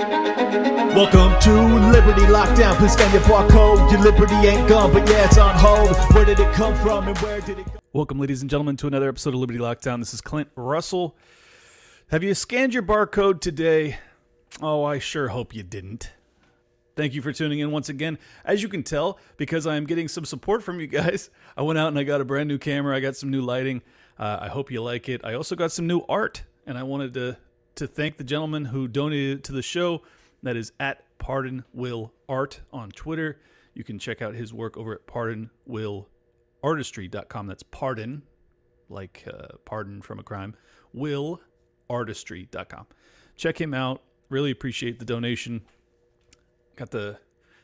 Welcome to Liberty Lockdown. Please scan your barcode. Your liberty ain't gone, but yeah, it's on hold. Where did it come from and where did it go? Welcome, ladies and gentlemen, to another episode of Liberty Lockdown. This is Clint Russell. Have you scanned your barcode today? Oh, I sure hope you didn't. Thank you for tuning in once again. As you can tell, because I am getting some support from you guys, I went out and I got a brand new camera. I got some new lighting. Uh, I hope you like it. I also got some new art, and I wanted to to thank the gentleman who donated to the show. That is at Pardon Will Art on Twitter. You can check out his work over at pardonwillartistry.com. That's pardon, like uh, pardon from a crime, willartistry.com. Check him out. Really appreciate the donation. Got the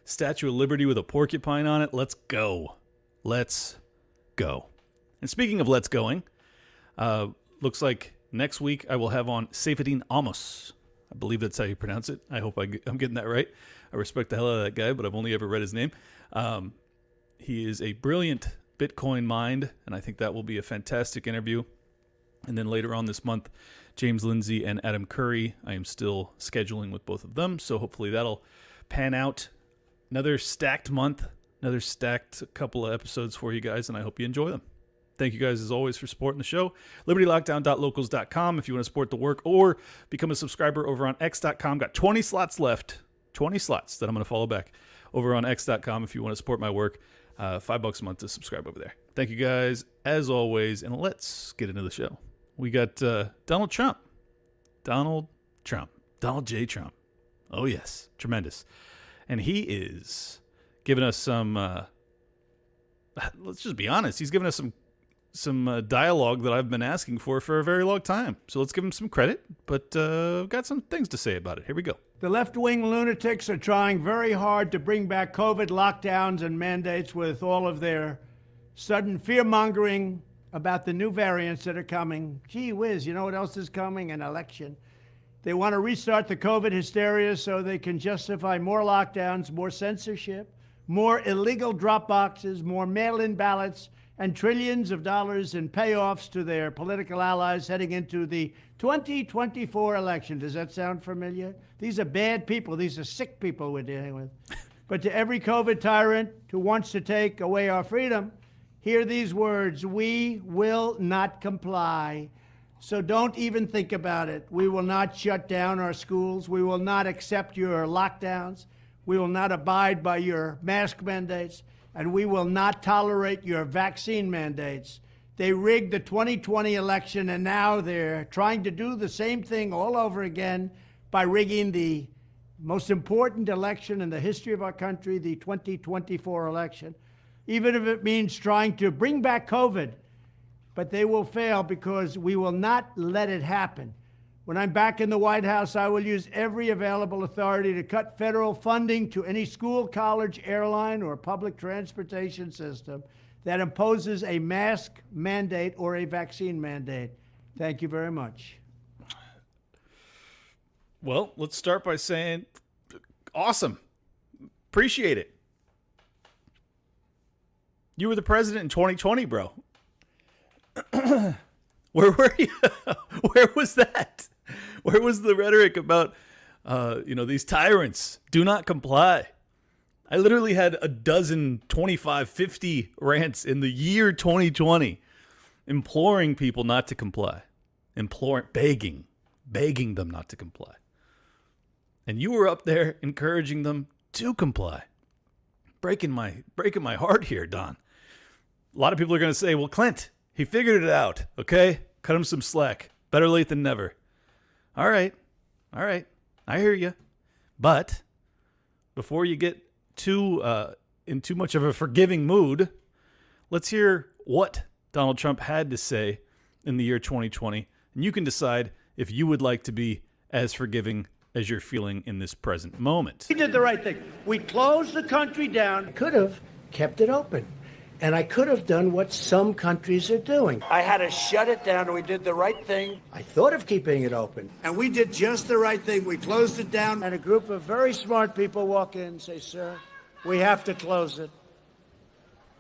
Statue of Liberty with a porcupine on it. Let's go. Let's go. And speaking of let's going, uh, looks like next week I will have on Saifedean Ammous. I believe that's how you pronounce it. I hope I, am getting that right. I respect the hell out of that guy, but I've only ever read his name. Um, he is a brilliant Bitcoin mind, and I think that will be a fantastic interview. And then later on this month, James Lindsay and Adam Curry. I am still scheduling with both of them, so hopefully that'll pan out. Another stacked month, another stacked couple of episodes for you guys, and I hope you enjoy them. Thank you guys as always for supporting the show. LibertyLockdown.locals.com if you want to support the work or become a subscriber over on X.com. Got 20 slots left. 20 slots that I'm going to follow back over on X.com if you want to support my work. Uh, five bucks a month to subscribe over there. Thank you guys as always, and let's get into the show. We got uh, Donald Trump. Donald Trump. Donald J. Trump. Oh, yes. Tremendous. And he is giving us some. Uh, let's just be honest. He's giving us some some uh, dialogue that I've been asking for for a very long time. So let's give him some credit, but uh, I've got some things to say about it. Here we go. The left wing lunatics are trying very hard to bring back COVID lockdowns and mandates with all of their sudden fear mongering about the new variants that are coming. Gee whiz, you know what else is coming? An election. They want to restart the COVID hysteria so they can justify more lockdowns, more censorship, more illegal drop boxes, more mail in ballots and trillions of dollars in payoffs to their political allies heading into the 2024 election. Does that sound familiar? These are bad people. These are sick people we're dealing with. But to every COVID tyrant who wants to take away our freedom, hear these words We will not comply. So don't even think about it. We will not shut down our schools. We will not accept your lockdowns. We will not abide by your mask mandates and we will not tolerate your vaccine mandates. They rigged the 2020 election, and now they're trying to do the same thing all over again by rigging the most important election in the history of our country, the 2024 election, even if it means trying to bring back COVID. But they will fail because we will not let it happen. When I'm back in the White House, I will use every available authority to cut federal funding to any school, college, airline, or public transportation system that imposes a mask mandate or a vaccine mandate. Thank you very much. Well, let's start by saying awesome. Appreciate it. You were the president in 2020, bro. Where were you? Where was that? Where was the rhetoric about, uh, you know, these tyrants do not comply? I literally had a dozen, 25, 50 rants in the year 2020 imploring people not to comply, imploring, begging, begging them not to comply. And you were up there encouraging them to comply. Breaking my breaking my heart here, Don. A lot of people are going to say, "Well, Clint, he figured it out, okay? Cut him some slack. Better late than never." All right. All right. I hear you. But before you get too uh, in too much of a forgiving mood, let's hear what Donald Trump had to say in the year 2020, and you can decide if you would like to be as forgiving as you're feeling in this present moment. We did the right thing. We closed the country down. Could have kept it open and I could have done what some countries are doing. I had to shut it down, and we did the right thing. I thought of keeping it open. And we did just the right thing. We closed it down, and a group of very smart people walk in and say, Sir, we have to close it.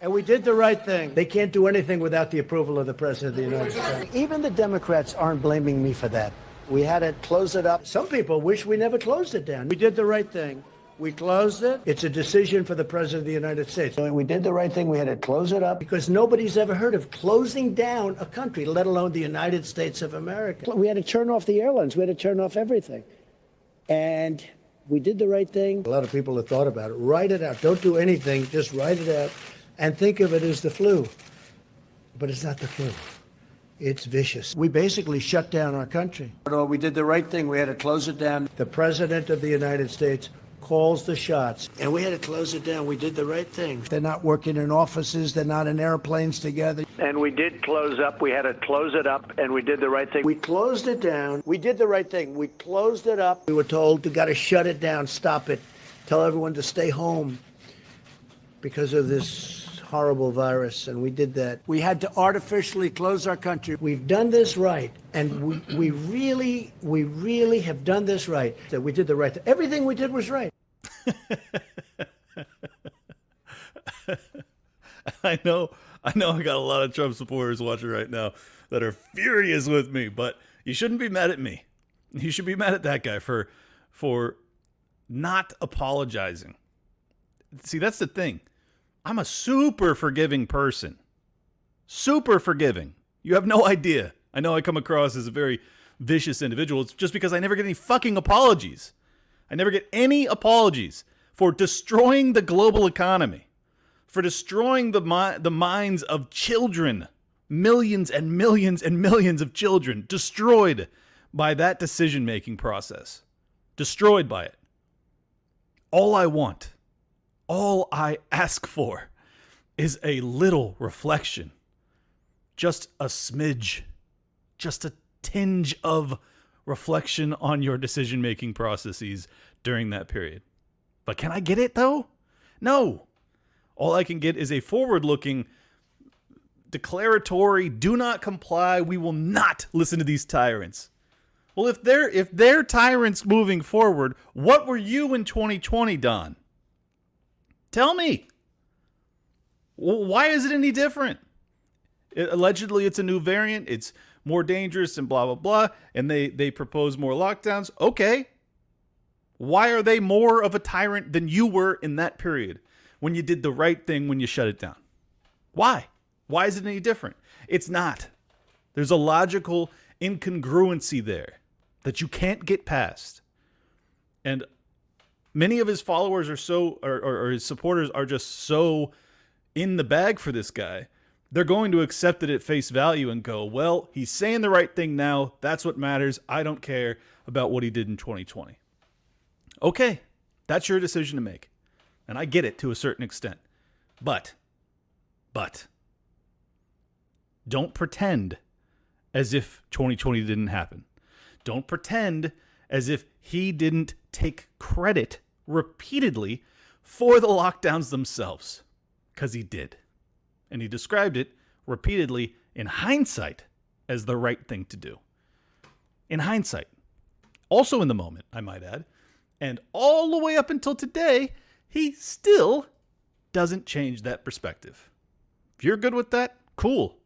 And we did the right thing. They can't do anything without the approval of the President of the United States. Even the Democrats aren't blaming me for that. We had to close it up. Some people wish we never closed it down. We did the right thing. We closed it. It's a decision for the President of the United States. We did the right thing. We had to close it up because nobody's ever heard of closing down a country, let alone the United States of America. We had to turn off the airlines. We had to turn off everything. And we did the right thing. A lot of people have thought about it. Write it out. Don't do anything. Just write it out and think of it as the flu. But it's not the flu. It's vicious. We basically shut down our country. We did the right thing. We had to close it down. The President of the United States calls the shots. And we had to close it down. We did the right thing. They're not working in offices, they're not in airplanes together. And we did close up. We had to close it up, and we did the right thing. We closed it down. We did the right thing. We closed it up. We were told to got to shut it down, stop it, tell everyone to stay home because of this horrible virus, and we did that. We had to artificially close our country. We've done this right, and we, we really, we really have done this right. That we did the right thing. Everything we did was right. I know, I know, I got a lot of Trump supporters watching right now that are furious with me, but you shouldn't be mad at me. You should be mad at that guy for for not apologizing. See, that's the thing. I'm a super forgiving person. Super forgiving. You have no idea. I know I come across as a very vicious individual. It's just because I never get any fucking apologies. I never get any apologies for destroying the global economy, for destroying the mi- the minds of children, millions and millions and millions of children destroyed by that decision making process. Destroyed by it. All I want, all I ask for is a little reflection. Just a smidge, just a tinge of reflection on your decision making processes during that period. But can I get it though? No. All I can get is a forward looking, declaratory, do not comply, we will not listen to these tyrants. Well, if they're if they're tyrants moving forward, what were you in 2020, Don? Tell me. Why is it any different? It, allegedly, it's a new variant. It's more dangerous and blah blah blah and they they propose more lockdowns. Okay. Why are they more of a tyrant than you were in that period when you did the right thing when you shut it down? Why? Why is it any different? It's not. There's a logical incongruency there that you can't get past. And many of his followers are so or, or, or his supporters are just so in the bag for this guy they're going to accept it at face value and go, well, he's saying the right thing now. That's what matters. I don't care about what he did in 2020. Okay, that's your decision to make. And I get it to a certain extent. But, but, don't pretend as if 2020 didn't happen. Don't pretend as if he didn't take credit repeatedly for the lockdowns themselves, because he did and he described it repeatedly in hindsight as the right thing to do. In hindsight. Also in the moment, I might add. And all the way up until today, he still doesn't change that perspective. If you're good with that, cool.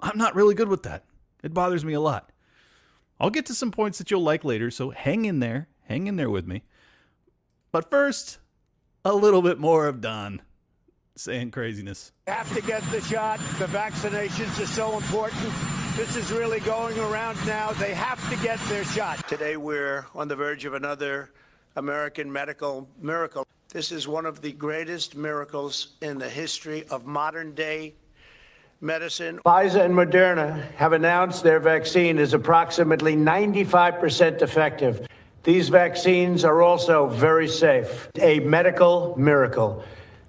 I'm not really good with that. It bothers me a lot. I'll get to some points that you'll like later, so hang in there. Hang in there with me. But first, a little bit more of Don saying craziness. Have to get the shot. The vaccinations are so important. This is really going around now. They have to get their shot. Today we're on the verge of another American medical miracle. This is one of the greatest miracles in the history of modern day medicine. Pfizer and Moderna have announced their vaccine is approximately 95% effective. These vaccines are also very safe. A medical miracle.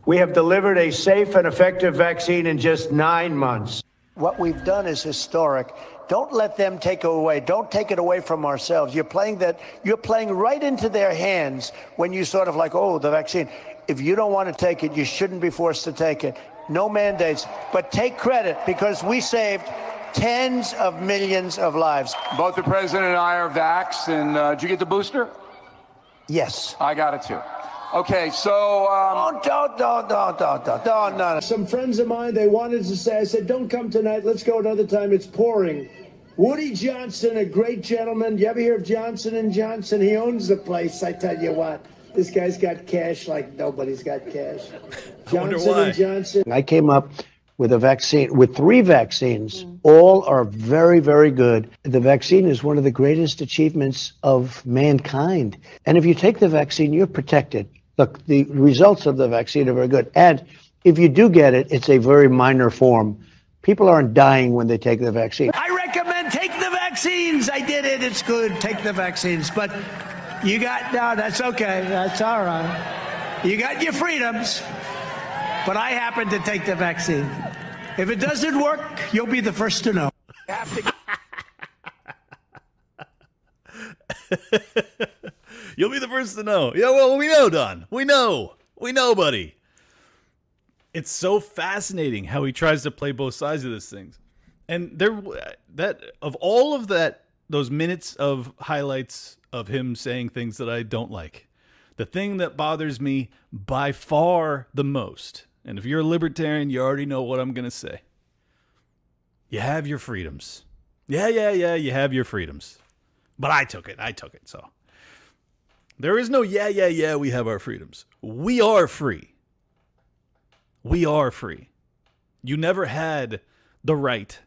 We have delivered a safe and effective vaccine in just nine months. What we've done is historic. Don't let them take it away. Don't take it away from ourselves. You're playing that. You're playing right into their hands when you sort of like, oh, the vaccine. If you don't want to take it, you shouldn't be forced to take it. No mandates, but take credit because we saved tens of millions of lives. Both the president and I are vaxxed. And uh, did you get the booster? Yes. I got it too. Okay, so. Um... Don't, don't, don't, don't, don't, don't, no. Some friends of mine, they wanted to say, I said, don't come tonight. Let's go another time. It's pouring. Woody Johnson, a great gentleman. You ever hear of Johnson and Johnson? He owns the place. I tell you what, this guy's got cash like nobody's got cash. wonder Johnson why. and Johnson. I came up with a vaccine, with three vaccines. All are very, very good. The vaccine is one of the greatest achievements of mankind. And if you take the vaccine, you're protected. Look, the results of the vaccine are very good. And if you do get it, it's a very minor form. People aren't dying when they take the vaccine. I recommend take the vaccines. I did it. It's good. Take the vaccines. But you got, no, that's okay. That's all right. You got your freedoms. But I happen to take the vaccine. If it doesn't work, you'll be the first to know. You'll be the first to know. Yeah, well, we know, Don. We know. We know, buddy. It's so fascinating how he tries to play both sides of this thing. And there that of all of that those minutes of highlights of him saying things that I don't like. The thing that bothers me by far the most. And if you're a libertarian, you already know what I'm going to say. You have your freedoms. Yeah, yeah, yeah, you have your freedoms. But I took it. I took it. So there is no, yeah, yeah, yeah, we have our freedoms. We are free. We are free. You never had the right,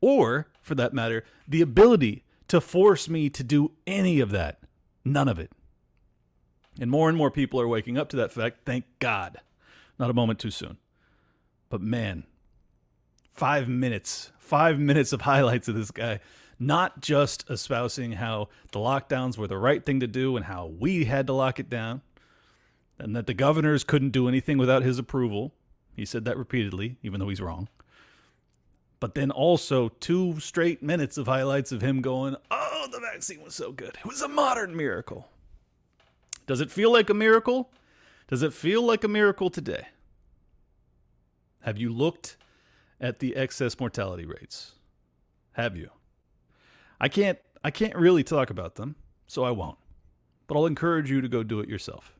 or for that matter, the ability to force me to do any of that. None of it. And more and more people are waking up to that fact. Thank God. Not a moment too soon. But man, five minutes, five minutes of highlights of this guy, not just espousing how the lockdowns were the right thing to do and how we had to lock it down, and that the governors couldn't do anything without his approval. He said that repeatedly, even though he's wrong. But then also two straight minutes of highlights of him going, Oh, the vaccine was so good. It was a modern miracle. Does it feel like a miracle? Does it feel like a miracle today? Have you looked at the excess mortality rates? Have you? I can't I can't really talk about them, so I won't. But I'll encourage you to go do it yourself.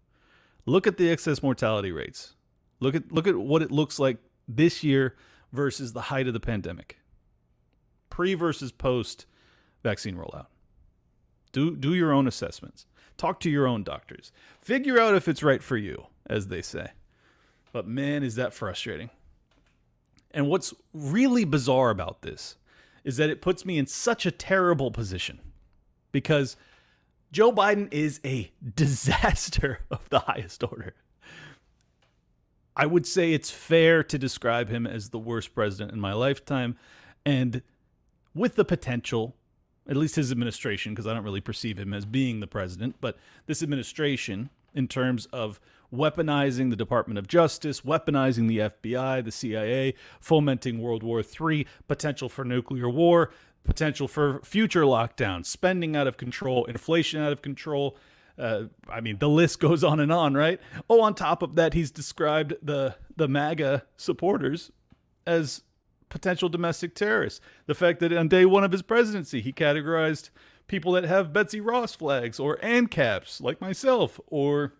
Look at the excess mortality rates. Look at look at what it looks like this year versus the height of the pandemic. Pre versus post vaccine rollout. Do do your own assessments. Talk to your own doctors. Figure out if it's right for you, as they say. But man, is that frustrating. And what's really bizarre about this is that it puts me in such a terrible position because Joe Biden is a disaster of the highest order. I would say it's fair to describe him as the worst president in my lifetime and with the potential, at least his administration, because I don't really perceive him as being the president, but this administration, in terms of weaponizing the Department of Justice, weaponizing the FBI, the CIA, fomenting World War III, potential for nuclear war, potential for future lockdowns, spending out of control, inflation out of control. Uh, I mean, the list goes on and on, right? Oh, on top of that, he's described the the MAGA supporters as potential domestic terrorists. The fact that on day one of his presidency, he categorized people that have Betsy Ross flags or ANCAPs, like myself, or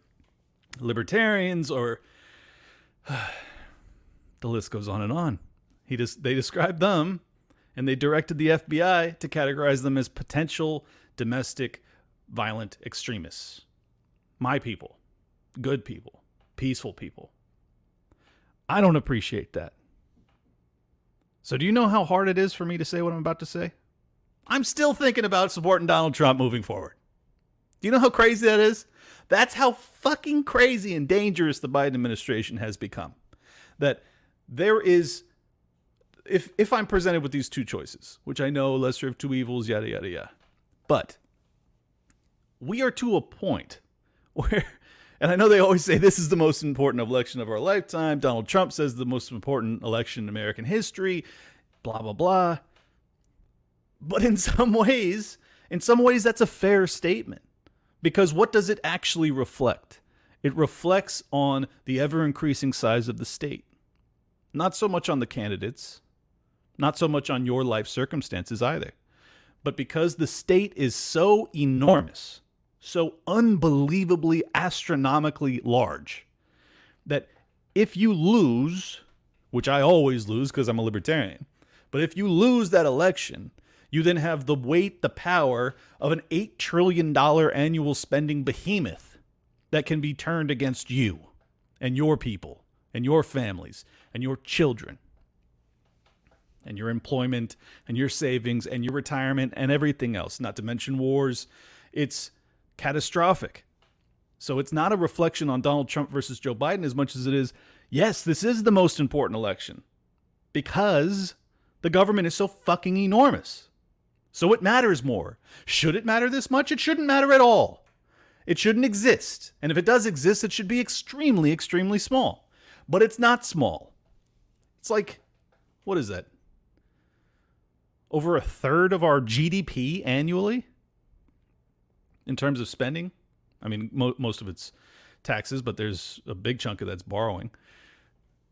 libertarians, or the list goes on and on. He just they described them, and they directed the FBI to categorize them as potential domestic violent extremists. My people, good people, peaceful people. I don't appreciate that. So, do you know how hard it is for me to say what I'm about to say? I'm still thinking about supporting Donald Trump moving forward. Do you know how crazy that is? That's how fucking crazy and dangerous the Biden administration has become. That there is, if if I'm presented with these two choices, which I know lesser of two evils, yada yada yada, but we are to a point where, and I know they always say this is the most important election of our lifetime. Donald Trump says the most important election in American history, blah, blah, blah. But in some ways, in some ways, that's a fair statement because what does it actually reflect? It reflects on the ever increasing size of the state, not so much on the candidates, not so much on your life circumstances either. But because the state is so enormous, so unbelievably astronomically large that if you lose, which I always lose because I'm a libertarian, but if you lose that election, You then have the weight, the power of an $8 trillion annual spending behemoth that can be turned against you and your people and your families and your children and your employment and your savings and your retirement and everything else, not to mention wars. It's catastrophic. So it's not a reflection on Donald Trump versus Joe Biden as much as it is, yes, this is the most important election because the government is so fucking enormous. So it matters more. Should it matter this much? It shouldn't matter at all. It shouldn't exist. And if it does exist, it should be extremely, extremely small. But it's not small. It's like, what is that? Over a third of our GDP annually in terms of spending. I mean, mo- most of it's taxes, but there's a big chunk of that's borrowing.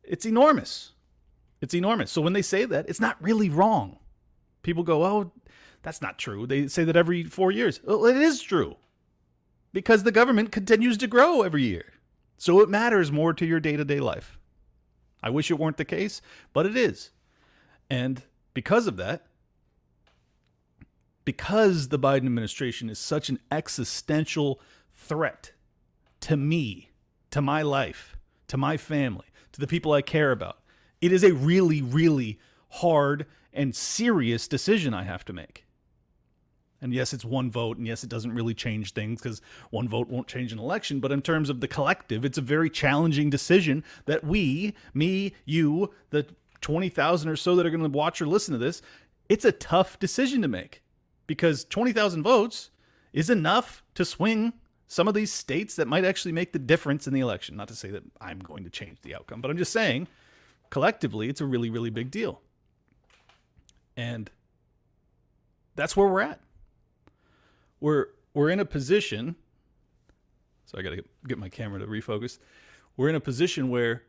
It's enormous. It's enormous. So when they say that, it's not really wrong. People go, oh, that's not true. They say that every four years. Well, it is true because the government continues to grow every year. So it matters more to your day to day life. I wish it weren't the case, but it is. And because of that, because the Biden administration is such an existential threat to me, to my life, to my family, to the people I care about, it is a really, really hard and serious decision I have to make. And yes, it's one vote, and yes, it doesn't really change things because one vote won't change an election. But in terms of the collective, it's a very challenging decision that we, me, you, the 20,000 or so that are going to watch or listen to this, it's a tough decision to make because 20,000 votes is enough to swing some of these states that might actually make the difference in the election. Not to say that I'm going to change the outcome, but I'm just saying collectively, it's a really, really big deal. And that's where we're at. We're we're in a position. So I got to get my camera to refocus. We're in a position where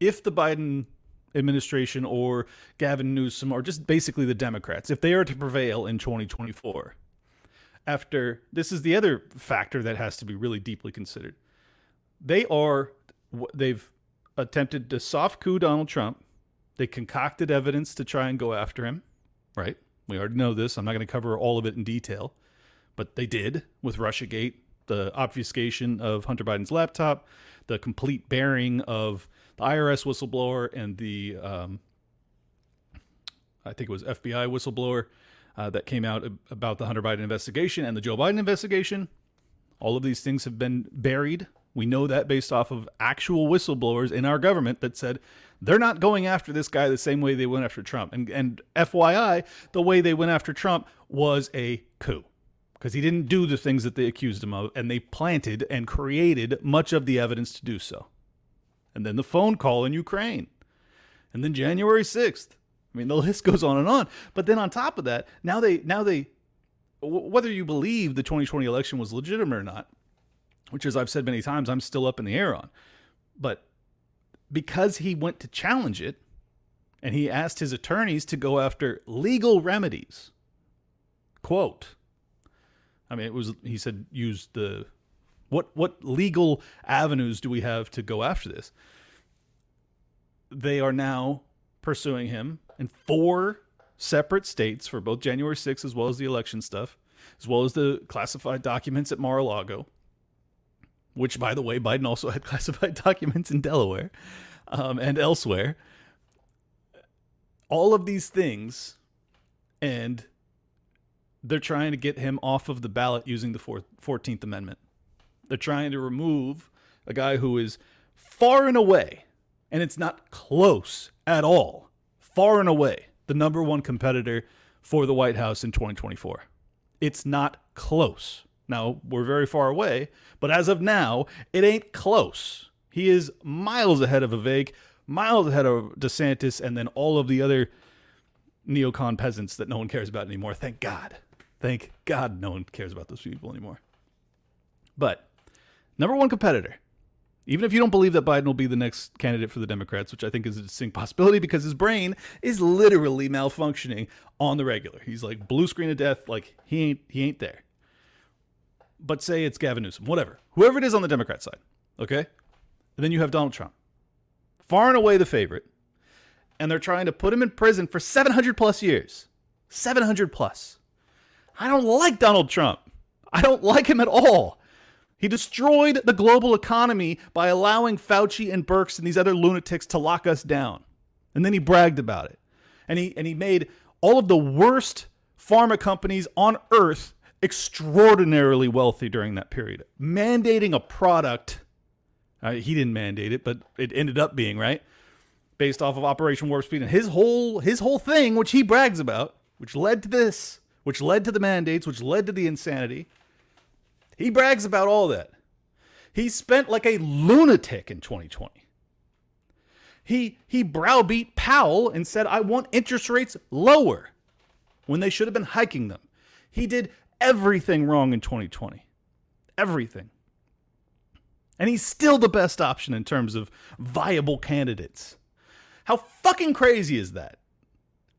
if the Biden administration or Gavin Newsom or just basically the Democrats, if they are to prevail in 2024, after this is the other factor that has to be really deeply considered. They are they've attempted to soft coup Donald Trump. They concocted evidence to try and go after him, right? We already know this. I'm not going to cover all of it in detail, but they did with Russiagate, the obfuscation of Hunter Biden's laptop, the complete bearing of the IRS whistleblower and the, um, I think it was FBI whistleblower uh, that came out about the Hunter Biden investigation and the Joe Biden investigation. All of these things have been buried. We know that based off of actual whistleblowers in our government that said they're not going after this guy the same way they went after Trump. And, and FYI, the way they went after Trump was a coup because he didn't do the things that they accused him of, and they planted and created much of the evidence to do so. And then the phone call in Ukraine. And then January 6th. I mean, the list goes on and on. But then on top of that, now they now they whether you believe the 2020 election was legitimate or not, which as I've said many times, I'm still up in the air on. But because he went to challenge it and he asked his attorneys to go after legal remedies. Quote. I mean, it was he said use the what what legal avenues do we have to go after this? They are now pursuing him in four separate states for both January 6th as well as the election stuff, as well as the classified documents at Mar-a-Lago, which, by the way, Biden also had classified documents in Delaware um, and elsewhere. All of these things, and they're trying to get him off of the ballot using the 14th Amendment. They're trying to remove a guy who is far and away, and it's not close at all, far and away the number one competitor for the White House in 2024. It's not close. Now, we're very far away, but as of now, it ain't close. He is miles ahead of Vivek, miles ahead of DeSantis, and then all of the other neocon peasants that no one cares about anymore. Thank God. Thank God no one cares about those people anymore. But number one competitor even if you don't believe that Biden will be the next candidate for the Democrats, which I think is a distinct possibility because his brain is literally malfunctioning on the regular. He's like blue screen of death, like he ain't he ain't there. But say it's Gavin Newsom, whatever. Whoever it is on the Democrat side, okay? And then you have Donald Trump. Far and away the favorite. And they're trying to put him in prison for 700 plus years. 700 plus. I don't like Donald Trump. I don't like him at all. He destroyed the global economy by allowing Fauci and Birx and these other lunatics to lock us down. And then he bragged about it. And he and he made all of the worst pharma companies on earth extraordinarily wealthy during that period, mandating a product. Uh, he didn't mandate it, but it ended up being right, based off of Operation Warp Speed and his whole his whole thing, which he brags about, which led to this, which led to the mandates, which led to the insanity. He brags about all that. He spent like a lunatic in 2020. He he browbeat Powell and said, "I want interest rates lower," when they should have been hiking them. He did everything wrong in 2020. Everything. And he's still the best option in terms of viable candidates. How fucking crazy is that?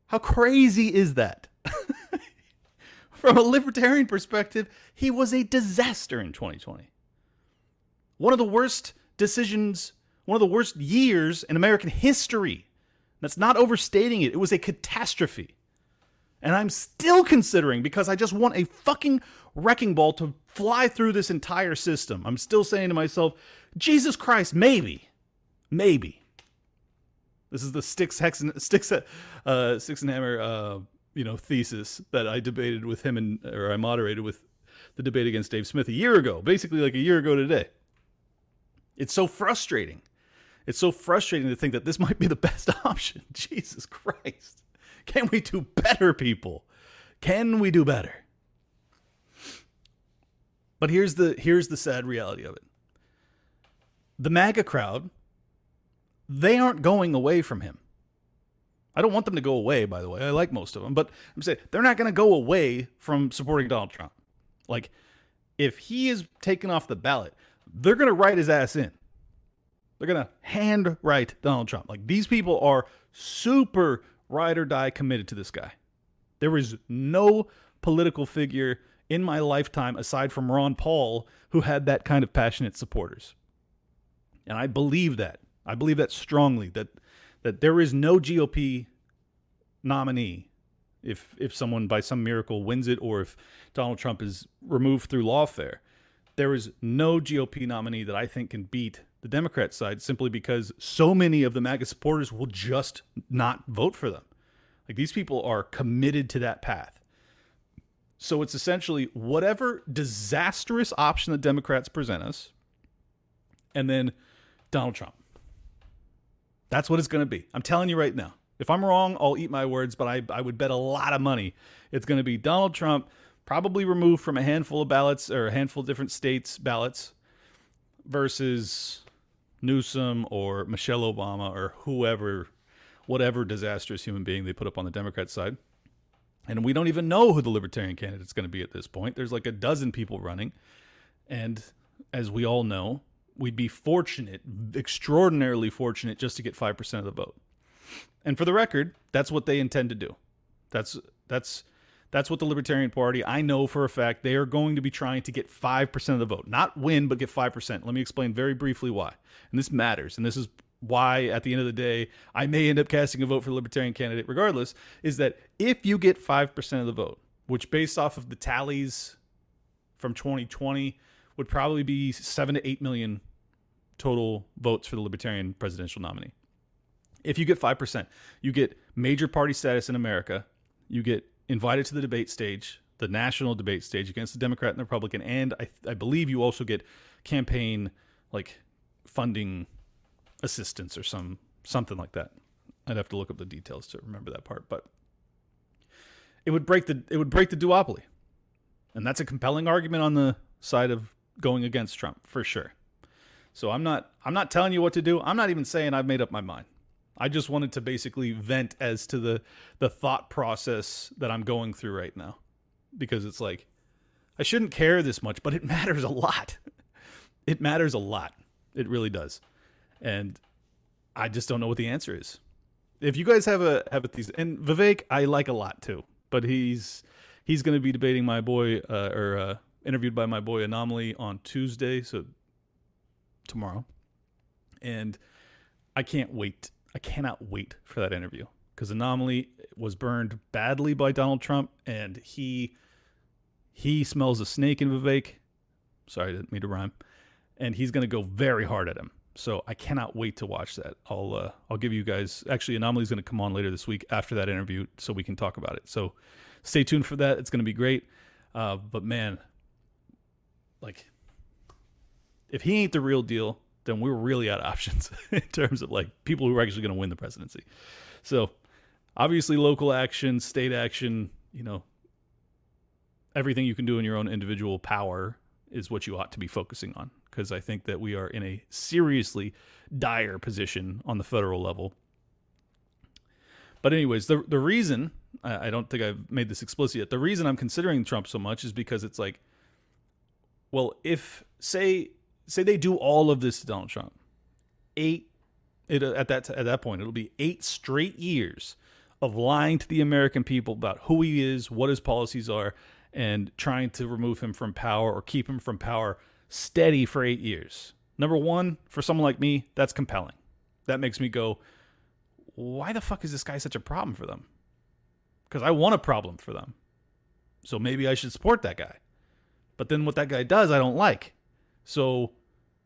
How crazy is that? From a libertarian perspective, he was a disaster in 2020. One of the worst decisions, one of the worst years in American history. That's not overstating it. It was a catastrophe. And I'm still considering because I just want a fucking wrecking ball to fly through this entire system. I'm still saying to myself, Jesus Christ, maybe, maybe. This is the sticks hex sticks uh, six and hammer uh, you know thesis that I debated with him and or I moderated with the debate against Dave Smith a year ago, basically like a year ago today. It's so frustrating. It's so frustrating to think that this might be the best option. Jesus Christ. Can we do better, people? Can we do better? But here's the here's the sad reality of it. The MAGA crowd, they aren't going away from him. I don't want them to go away, by the way. I like most of them, but I'm saying they're not going to go away from supporting Donald Trump. Like, if he is taken off the ballot, they're going to write his ass in. They're going to hand write Donald Trump. Like, these people are super ride or die committed to this guy. There is no political figure in my lifetime aside from Ron Paul who had that kind of passionate supporters. And I believe that. I believe that strongly that that there is no GOP nominee if if someone by some miracle wins it or if Donald Trump is removed through lawfare. There is no GOP nominee that I think can beat the Democrat side simply because so many of the MAGA supporters will just not vote for them. Like these people are committed to that path. So it's essentially whatever disastrous option the Democrats present us, and then Donald Trump. That's what it's going to be. I'm telling you right now. If I'm wrong, I'll eat my words, but I, I would bet a lot of money it's going to be Donald Trump, probably removed from a handful of ballots or a handful of different states' ballots, versus Newsom or Michelle Obama or whoever, whatever disastrous human being they put up on the Democrat side. And we don't even know who the Libertarian candidate's going to be at this point. There's like a dozen people running. And as we all know, we'd be fortunate, extraordinarily fortunate, just to get 5% of the vote. And for the record, that's what they intend to do. That's that's that's what the Libertarian Party, I know for a fact, they are going to be trying to get 5% of the vote. Not win, but get 5%. Let me explain very briefly why. And this matters. And this is why, at the end of the day, I may end up casting a vote for the Libertarian candidate regardless, is that if you get 5% of the vote, which based off of the tallies from 2020 would probably be 7 to 8 million total votes for the Libertarian presidential nominee. If you get 5%, you get major party status in America, you get invited to the debate stage, the national debate stage against the Democrat and the Republican, and I, I believe you also get campaign like funding assistance or some something like that. I'd have to look up the details to remember that part, but it would break the it would break the duopoly. And that's a compelling argument on the side of going against Trump for sure. So I'm not I'm not telling you what to do. I'm not even saying I've made up my mind. I just wanted to basically vent as to the the thought process that I'm going through right now because it's like I shouldn't care this much, but it matters a lot. it matters a lot. It really does. And I just don't know what the answer is. If you guys have a have a thesis, and Vivek, I like a lot too, but he's he's going to be debating my boy uh, or uh, interviewed by my boy Anomaly on Tuesday, so tomorrow, and I can't wait I cannot wait for that interview because Anomaly was burned badly by Donald Trump, and he he smells a snake in Vivek. Sorry, I didn't mean to rhyme. And he's going to go very hard at him. So I cannot wait to watch that. I'll uh, I'll give you guys. Actually, Anomaly's going to come on later this week after that interview, so we can talk about it. So stay tuned for that. It's going to be great. Uh, but man, like, if he ain't the real deal, then we're really out of options in terms of like people who are actually going to win the presidency. So obviously, local action, state action, you know, everything you can do in your own individual power is what you ought to be focusing on because I think that we are in a seriously dire position on the federal level. But anyways, the the reason I, I don't think I've made this explicit yet. The reason I'm considering Trump so much is because it's like, well, if say say they do all of this to Donald Trump, eight it, uh, at that at that point it'll be eight straight years of lying to the American people about who he is, what his policies are, and trying to remove him from power or keep him from power steady for eight years. Number one, for someone like me, that's compelling. That makes me go, why the fuck is this guy such a problem for them? Because I want a problem for them. So maybe I should support that guy. But then what that guy does, I don't like. So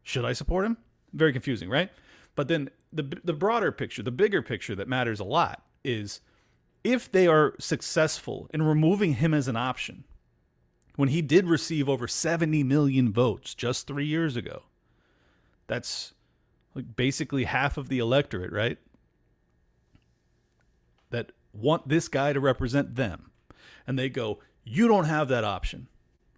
should I support him? Very confusing, right? But then the the broader picture, the bigger picture that matters a lot is if they are successful in removing him as an option, when he did receive over 70 million votes just three years ago. That's like basically half of the electorate, right? That want this guy to represent them. And they go, You don't have that option.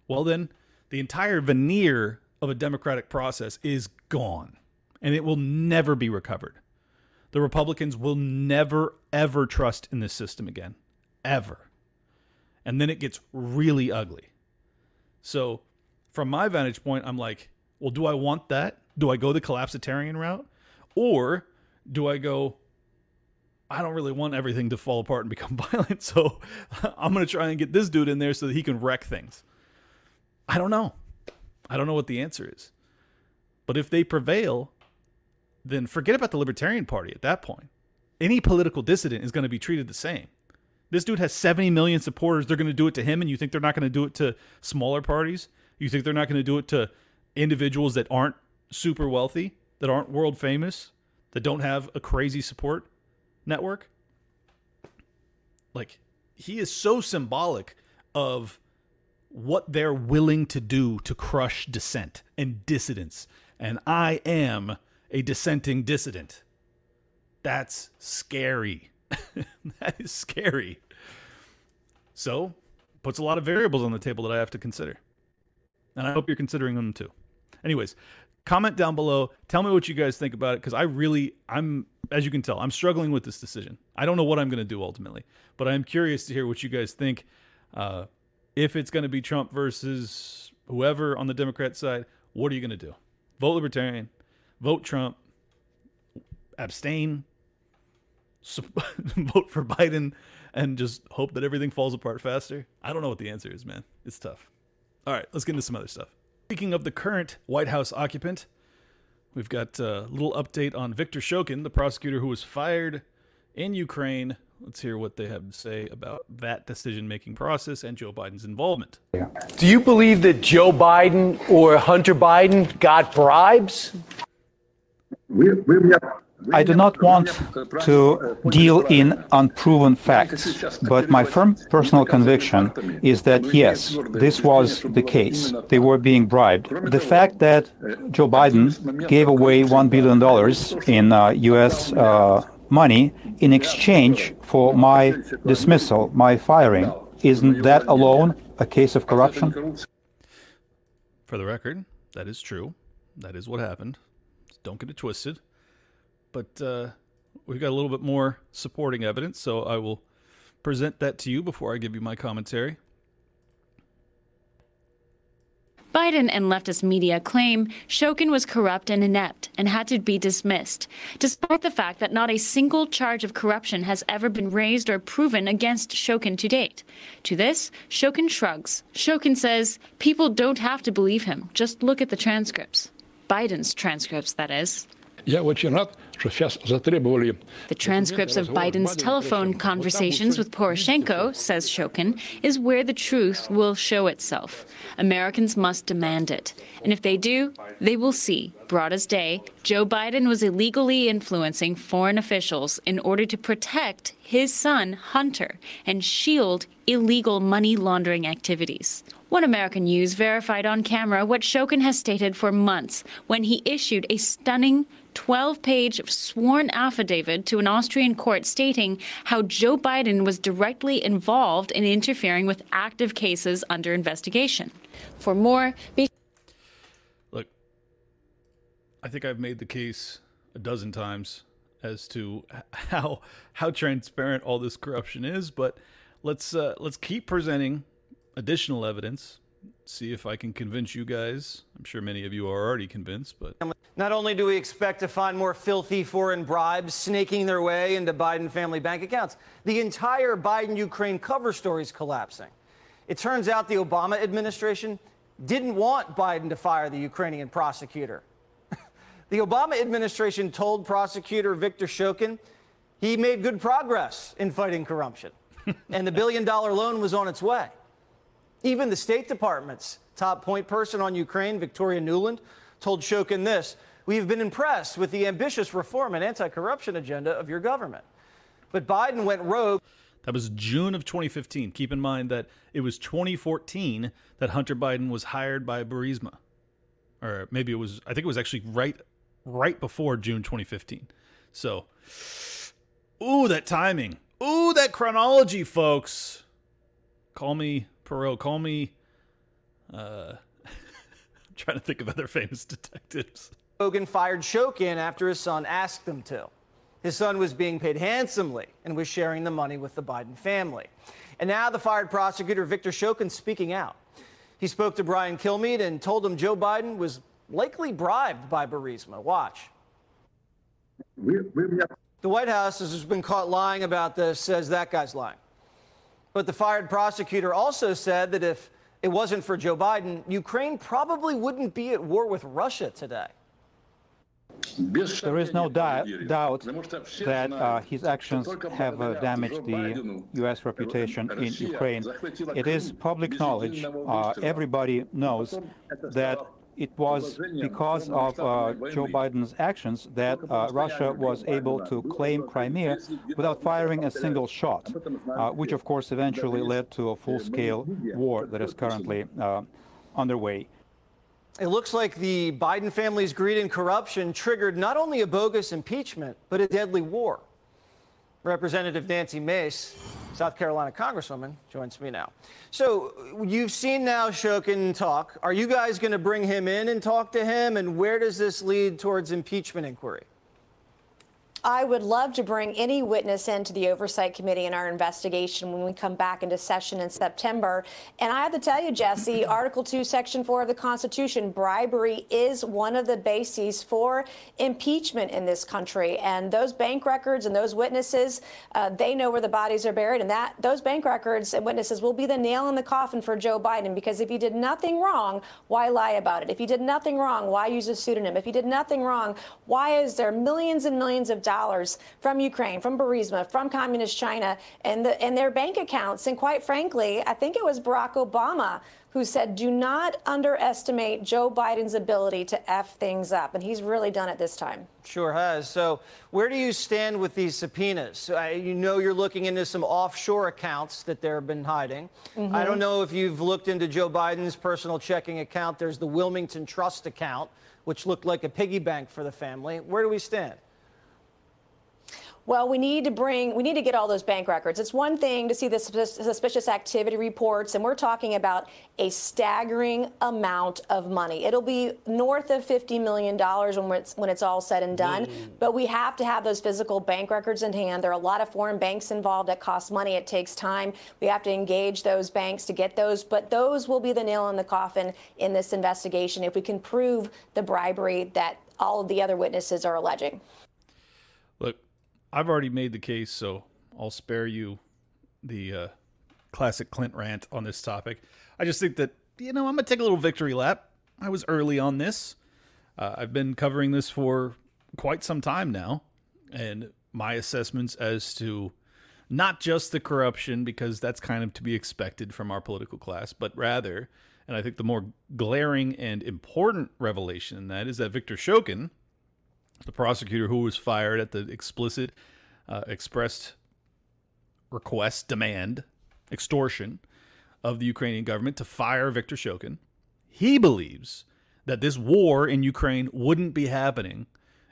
Well, then the entire veneer of a democratic process is gone and it will never be recovered. The Republicans will never, ever trust in this system again. Ever. And then it gets really ugly. So, from my vantage point, I'm like, well, do I want that? Do I go the collapsitarian route? Or do I go, I don't really want everything to fall apart and become violent, so I'm going to try and get this dude in there so that he can wreck things? I don't know. I don't know what the answer is. But if they prevail, then forget about the Libertarian Party at that point. Any political dissident is going to be treated the same. This dude has 70 million supporters. They're going to do it to him, and you think they're not going to do it to smaller parties? You think they're not going to do it to individuals that aren't super wealthy, that aren't world famous, that don't have a crazy support network? Like, he is so symbolic of what they're willing to do to crush dissent and dissidents. And I am a dissenting dissident. That's scary. that is scary. So, puts a lot of variables on the table that I have to consider. And I hope you're considering them too. Anyways, comment down below. Tell me what you guys think about it because I really, I'm, as you can tell, I'm struggling with this decision. I don't know what I'm going to do ultimately, but I'm curious to hear what you guys think. Uh, if it's going to be Trump versus whoever on the Democrat side, what are you going to do? Vote Libertarian, vote Trump, abstain, vote for Biden and just hope that everything falls apart faster? I don't know what the answer is, man. It's tough. All right, let's get into some other stuff. Speaking of the current White House occupant, we've got a little update on Viktor Shokin, the prosecutor who was fired in Ukraine. Let's hear what they have to say about that decision making process and Joe Biden's involvement. Do you believe that Joe Biden or Hunter Biden got bribes? We, we, we have I do not want to deal in unproven facts, but my firm personal conviction is that yes, this was the case. They were being bribed. The fact that Joe Biden gave away $1 billion in uh, U.S. Uh, money in exchange for my dismissal, my firing, isn't that alone a case of corruption? For the record, that is true. That is what happened. Don't get it twisted but uh, we've got a little bit more supporting evidence, so I will present that to you before I give you my commentary. Biden and leftist media claim Shokin was corrupt and inept and had to be dismissed, despite the fact that not a single charge of corruption has ever been raised or proven against Shokin to date. To this, Shokin shrugs. Shokin says people don't have to believe him, just look at the transcripts. Biden's transcripts, that is. The transcripts of Biden's telephone conversations with Poroshenko, says Shokin, is where the truth will show itself. Americans must demand it. And if they do, they will see, broad as day, Joe Biden was illegally influencing foreign officials in order to protect his son, Hunter, and shield illegal money laundering activities. One American News verified on camera what Shokin has stated for months when he issued a stunning 12 page sworn affidavit to an Austrian court stating how Joe Biden was directly involved in interfering with active cases under investigation. For more, be- Look, I think I've made the case a dozen times as to how how transparent all this corruption is, but let's uh, let's keep presenting additional evidence. See if I can convince you guys. I'm sure many of you are already convinced, but not only do we expect to find more filthy foreign bribes snaking their way into Biden family bank accounts, the entire Biden Ukraine cover story is collapsing. It turns out the Obama administration didn't want Biden to fire the Ukrainian prosecutor. the Obama administration told prosecutor Victor Shokin he made good progress in fighting corruption, and the billion dollar loan was on its way. Even the State Department's top point person on Ukraine, Victoria Nuland, told Shokin this We have been impressed with the ambitious reform and anti corruption agenda of your government. But Biden went rogue. That was June of 2015. Keep in mind that it was 2014 that Hunter Biden was hired by Burisma. Or maybe it was, I think it was actually right right before June 2015. So, ooh, that timing. Ooh, that chronology, folks. Call me Poirot. Call me. Uh, I'm trying to think of other famous detectives. Hogan fired Shokin after his son asked him to. His son was being paid handsomely and was sharing the money with the Biden family. And now the fired prosecutor, Victor Shokin, speaking out. He spoke to Brian Kilmeade and told him Joe Biden was likely bribed by Burisma. Watch. The White House has been caught lying about this, says that guy's lying. But the fired prosecutor also said that if it wasn't for Joe Biden, Ukraine probably wouldn't be at war with Russia today. There is no doubt, doubt that uh, his actions have uh, damaged the U.S. reputation in Ukraine. It is public knowledge. Uh, everybody knows that it was because of uh, Joe Biden's actions that uh, Russia was able to claim Crimea without firing a single shot, uh, which of course eventually led to a full-scale war that is currently uh, underway. It looks like the Biden family's greed and corruption triggered not only a bogus impeachment, but a deadly war. Representative Nancy Mace South Carolina Congresswoman, joins me now. So you've seen now Shokin talk. Are you guys going to bring him in and talk to him? And where does this lead towards impeachment inquiry? I would love to bring any witness into the Oversight Committee in our investigation when we come back into session in September. And I have to tell you, Jesse, Article 2, Section 4 of the Constitution, bribery is one of the bases for impeachment in this country. And those bank records and those witnesses, uh, they know where the bodies are buried. And that those bank records and witnesses will be the nail in the coffin for Joe Biden. Because if he did nothing wrong, why lie about it? If he did nothing wrong, why use a pseudonym? If he did nothing wrong, why is there millions and millions of dollars from Ukraine, from Burisma, from Communist China, and, the, and their bank accounts. And quite frankly, I think it was Barack Obama who said, do not underestimate Joe Biden's ability to F things up. And he's really done it this time. Sure has. So, where do you stand with these subpoenas? Uh, you know you're looking into some offshore accounts that they've been hiding. Mm-hmm. I don't know if you've looked into Joe Biden's personal checking account. There's the Wilmington Trust account, which looked like a piggy bank for the family. Where do we stand? Well, we need to bring, we need to get all those bank records. It's one thing to see the suspicious activity reports, and we're talking about a staggering amount of money. It'll be north of $50 million when it's, when it's all said and done. Mm. But we have to have those physical bank records in hand. There are a lot of foreign banks involved that cost money. It takes time. We have to engage those banks to get those. But those will be the nail in the coffin in this investigation if we can prove the bribery that all of the other witnesses are alleging. I've already made the case, so I'll spare you the uh, classic Clint rant on this topic. I just think that, you know, I'm to take a little victory lap. I was early on this. Uh, I've been covering this for quite some time now, and my assessments as to not just the corruption, because that's kind of to be expected from our political class, but rather, and I think the more glaring and important revelation in that is that Victor Shokin, the prosecutor who was fired at the explicit, uh, expressed request, demand, extortion of the Ukrainian government to fire Viktor Shokin. He believes that this war in Ukraine wouldn't be happening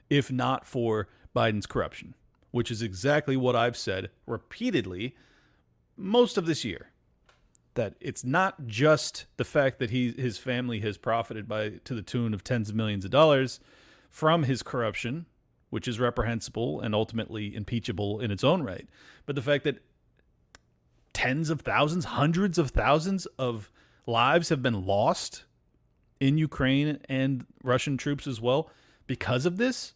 if not for Biden's corruption, which is exactly what I've said repeatedly most of this year. That it's not just the fact that he his family has profited by to the tune of tens of millions of dollars from his corruption, which is reprehensible and ultimately impeachable in its own right, but the fact that tens of thousands, hundreds of thousands of lives have been lost in Ukraine and Russian troops as well because of this.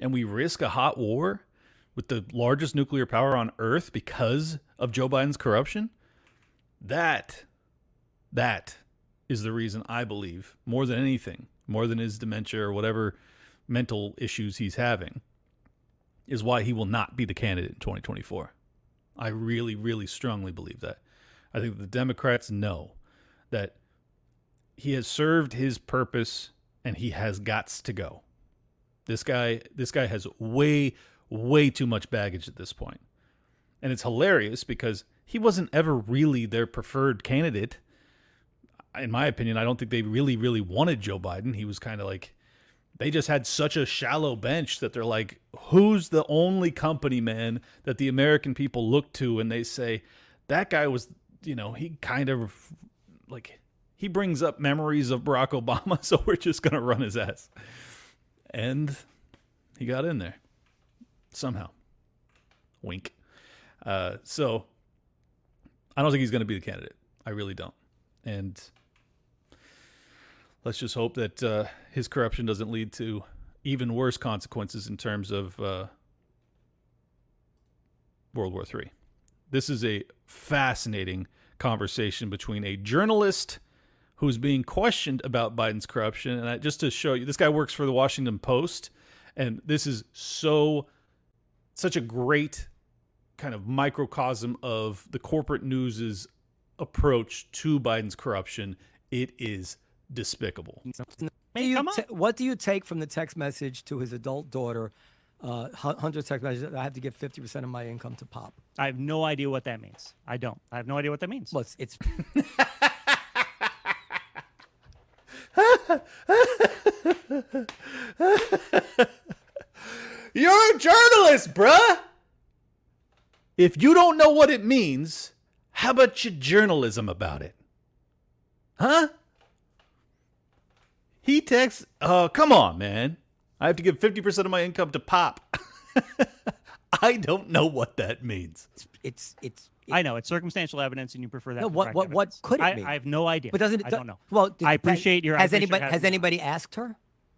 And we risk a hot war with the largest nuclear power on earth because of Joe Biden's corruption. That, that is the reason I believe, more than anything, more than his dementia or whatever mental issues he's having, is why he will not be the candidate in 2024. I really, really strongly believe that. I think the Democrats know that he has served his purpose and he has gots to go. This guy, this guy has way, way too much baggage at this point. And it's hilarious because he wasn't ever really their preferred candidate. In my opinion, I don't think they really, really wanted Joe Biden. He was kind of like, they just had such a shallow bench that they're like, who's the only company man that the American people look to and they say, that guy was, you know, he kind of like, he brings up memories of Barack Obama, so we're just going to run his ass. And he got in there somehow. Wink. Uh, so I don't think he's going to be the candidate. I really don't. And let's just hope that uh, his corruption doesn't lead to even worse consequences in terms of uh, World War III. This is a fascinating conversation between a journalist who's being questioned about Biden's corruption. And I, just to show you, this guy works for the Washington Post, and this is so such a great kind of microcosm of the corporate news's approach to Biden's corruption. It is despicable. Do you ta- what do you take from the text message to his adult daughter? Uh, Hunter text message. I have to give fifty percent of my income to Pop. I have no idea what that means. I don't. I have no idea what that means. Well, it's, it's You're a journalist, bruh. If you don't know what it means, how about your journalism about it? Huh? He texts, oh, come on, man. I have to give 50% of my income to Pop. I don't know what that means. It's, it's, I know it's circumstantial evidence, and you prefer that. No, to what direct what what could it I, be? I have no idea. But doesn't it? I don't know. Well, did- I appreciate your. Has appreciate anybody has anybody asked her?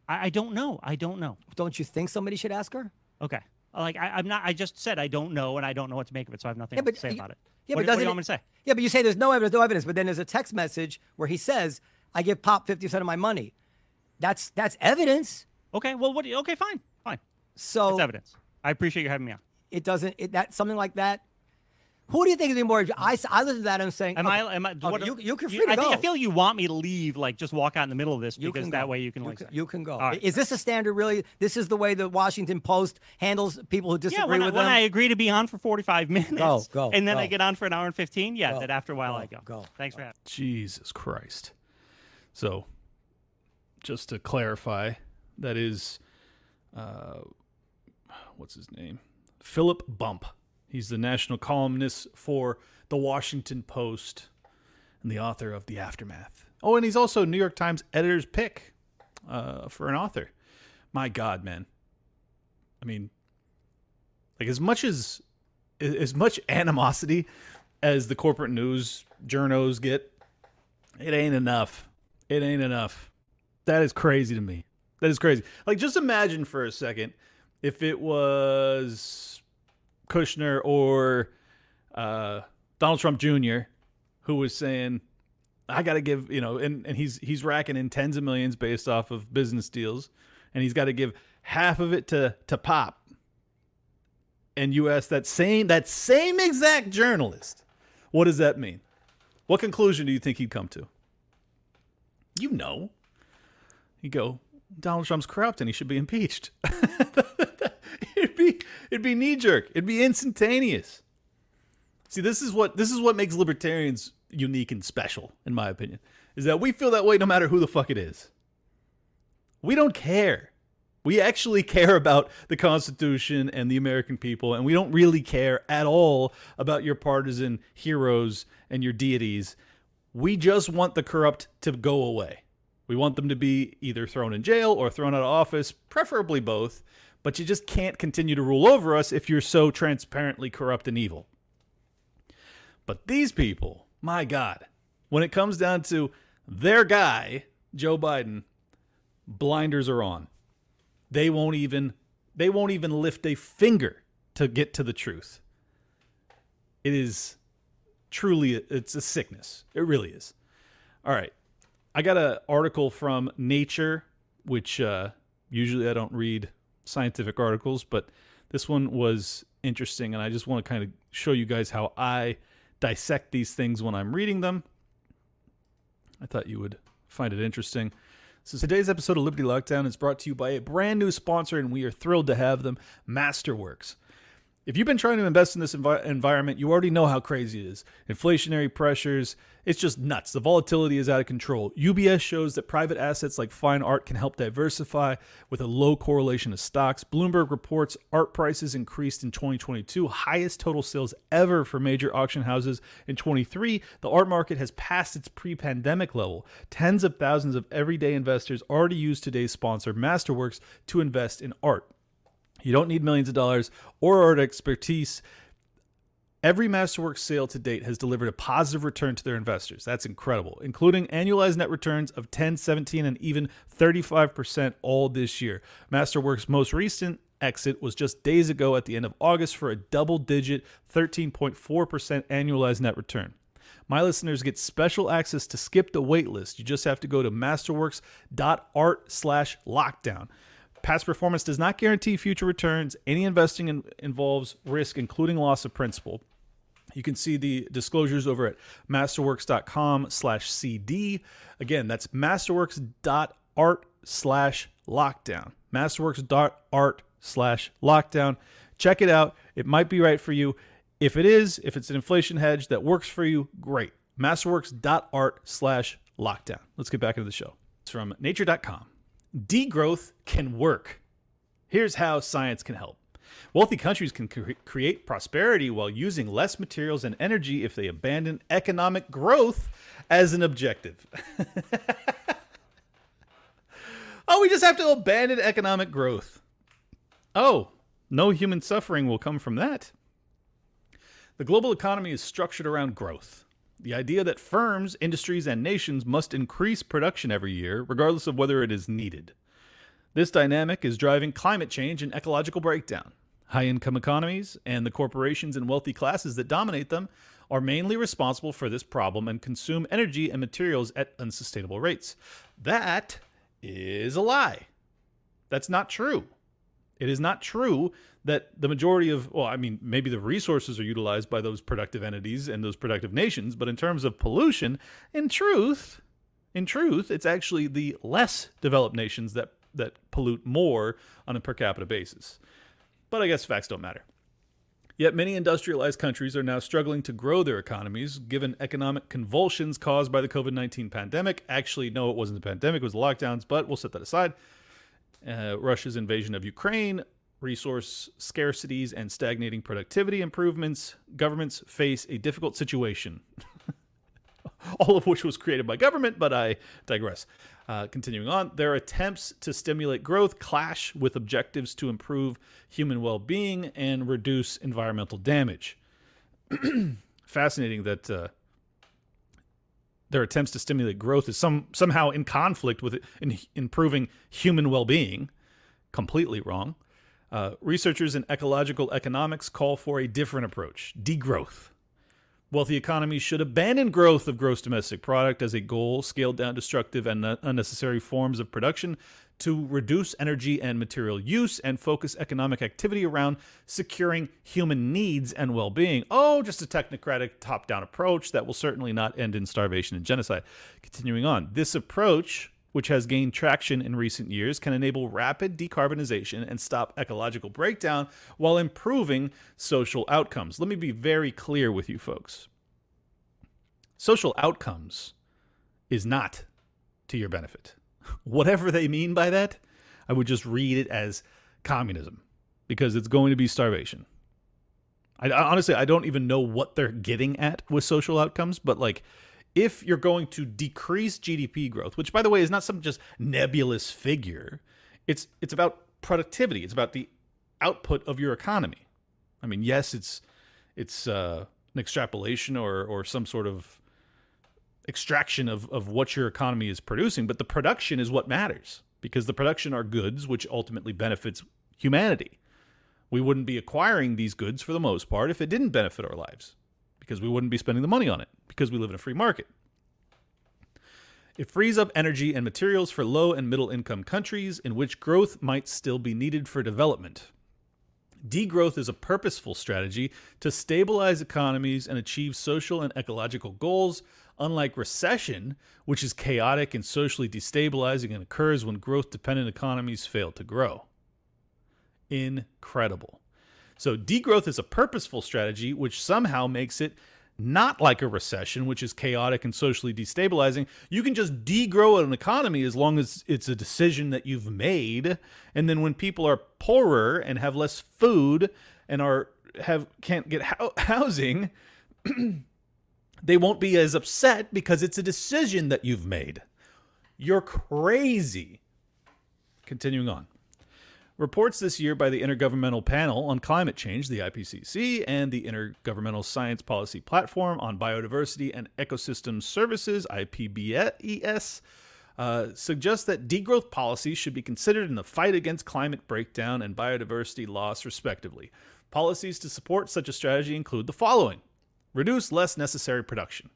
I, I don't know. I don't know. Don't you think somebody should ask her? Okay. Uh, like I, I'm not. I just said I don't know, and I don't know what to make of it, so I have nothing Yeah, else but to say you- about it. Yeah, what, but doesn't do you it- want me to say? Yeah, but you say there's no evidence, no evidence, but then there's a text message where he says, "I give Pop fifty percent of my money." That's that's evidence. Okay. Well, what? do you- Okay, fine, fine. So It's evidence. I appreciate you having me on. it doesn't. It, that something like that. Who do you think is being more? I I listen to that and I'm saying, Am okay, I? Am I? okay, what, you you can you- free to I, think, go. I feel you want me to leave, like just walk out in the middle of this, You because that go. way you can You like. can, you can go. All right. Is this a standard? Really, this is the way the Washington Post handles people who disagree yeah, when, I, with when. I agree to be on for 45 minutes, Go, go, and then I get on for an hour and 15, yeah, Go, that after a while go, I go. go, Thanks for having. me. Jesus Christ. So, just to clarify, that is, uh, what's his name? Philip Bump. He's the national columnist for the Washington Post and the author of The Aftermath. Oh, and he's also New York Times editor's pick uh, for an author. My God, man. I mean, like as much as as much animosity as the corporate news journos get, it ain't enough. It ain't enough. That is crazy to me. That is crazy. Like, just imagine for a second if it was Kushner or uh, Donald Trump Jr. who was saying, "I got to give," you know, and, and he's he's racking in tens of millions based off of business deals, and he's got to give half of it to to pop. And you ask that same that same exact journalist, what does that mean? What conclusion do you think he'd come to? You know. He'd go, Donald Trump's corrupt and he should be impeached. it'd be it'd be knee jerk. It'd be instantaneous. See, this is what this is what makes libertarians unique and special, in my opinion, is that we feel that way no matter who the fuck it is. We don't care. We actually care about the Constitution and the American people, and we don't really care at all about your partisan heroes and your deities. We just want the corrupt to go away. We want them to be either thrown in jail or thrown out of office, preferably both, but you just can't continue to rule over us if you're so transparently corrupt and evil. But these people, my God, when it comes down to their guy, Joe Biden, blinders are on. They won't even they won't even lift a finger to get to the truth. It is truly it's a sickness. It really is. All right. I got an article from Nature, which uh, usually I don't read scientific articles, but this one was interesting, and I just want to kind of show you guys how I dissect these things when I'm reading them. I thought you would find it interesting. So today's episode of Liberty Lockdown is brought to you by a brand new sponsor, and we are thrilled to have them, Masterworks. If you've been trying to invest in this envi- environment, you already know how crazy it is. Inflationary pressures, it's just nuts. The volatility is out of control. UBS shows that private assets like fine art can help diversify with a low correlation to stocks. Bloomberg reports art prices increased in 2022, highest total sales ever for major auction houses. In 23, the art market has passed its pre-pandemic level. Tens of thousands of everyday investors already use today's sponsor, Masterworks, to invest in art. You don't need millions of dollars or art expertise. Every Masterworks sale to date has delivered a positive return to their investors. That's incredible, including annualized net returns of 10, 17, and even 35% all this year. Masterworks' most recent exit was just days ago at the end of August for a double digit 13.4% annualized net return. My listeners get special access to skip the waitlist. You just have to go to masterworks.art slash lockdown. Past performance does not guarantee future returns. Any investing in, involves risk, including loss of principal. You can see the disclosures over at masterworks.com slash CD. Again, that's masterworks.art slash lockdown. Masterworks.art slash lockdown. Check it out. It might be right for you. If it is, if it's an inflation hedge that works for you, great. Masterworks.art slash lockdown. Let's get back into the show. It's from nature.com. Degrowth can work. Here's how science can help. Wealthy countries can cre- create prosperity while using less materials and energy if they abandon economic growth as an objective. oh, we just have to abandon economic growth. Oh, no human suffering will come from that. The global economy is structured around growth. The idea that firms, industries, and nations must increase production every year, regardless of whether it is needed. This dynamic is driving climate change and ecological breakdown. High income economies and the corporations and wealthy classes that dominate them are mainly responsible for this problem and consume energy and materials at unsustainable rates. That is a lie. That's not true. It is not true that the majority of, well, I mean, maybe the resources are utilized by those productive entities and those productive nations, but in terms of pollution, in truth, in truth, it's actually the less developed nations that that pollute more on a per capita basis. But I guess facts don't matter. Yet many industrialized countries are now struggling to grow their economies given economic convulsions caused by the COVID 19 pandemic. Actually, no, it wasn't the pandemic, it was the lockdowns, but we'll set that aside. Uh, Russia's invasion of Ukraine, resource scarcities, and stagnating productivity improvements, governments face a difficult situation. All of which was created by government, but I digress. Uh, continuing on, their attempts to stimulate growth clash with objectives to improve human well being and reduce environmental damage. Fascinating that uh, their attempts to stimulate growth is some somehow in conflict with in improving human well-being. Completely wrong. Uh, researchers in ecological economics call for a different approach: degrowth. Wealthy economies should abandon growth of gross domestic product as a goal, scale down destructive and unnecessary forms of production to reduce energy and material use and focus economic activity around securing human needs and well being. Oh, just a technocratic top down approach that will certainly not end in starvation and genocide. Continuing on, this approach which has gained traction in recent years, can enable rapid decarbonization and stop ecological breakdown while improving social outcomes. Let me be very clear with you folks. Social outcomes is not to your benefit. Whatever they mean by that, I would just read it as communism because it's going to be starvation. I, honestly, I don't even know what they're getting at with social outcomes, but like if you're going to decrease GDP growth, which by the way is not some just nebulous figure, it's it's about productivity. It's about the output of your economy. I mean, yes, it's it's uh, an extrapolation or or some sort of extraction of of what your economy is producing, but the production is what matters because the production are goods which ultimately benefits humanity. We wouldn't be acquiring these goods for the most part if it didn't benefit our lives because we wouldn't be spending the money on it because we live in a free market. It frees up energy and materials for low and middle income countries in which growth might still be needed for development. Degrowth is a purposeful strategy to stabilize economies and achieve social and ecological goals, unlike recession, which is chaotic and socially destabilizing and occurs when growth dependent economies fail to grow. Incredible. So, degrowth is a purposeful strategy which somehow makes it not like a recession, which is chaotic and socially destabilizing. You can just degrow an economy as long as it's a decision that you've made. And then when people are poorer and have less food and are have can't get ho- housing, they won't be as upset because it's a decision that you've made. You're crazy. Continuing on. Reports this year by the Intergovernmental Panel on Climate Change, the IPCC, and the Intergovernmental Science Policy Platform on Biodiversity and Ecosystem Services, IPBES, uh, suggest that degrowth policies should be considered in the fight against climate breakdown and biodiversity loss, respectively. Policies to support such a strategy include the following reduce less necessary production.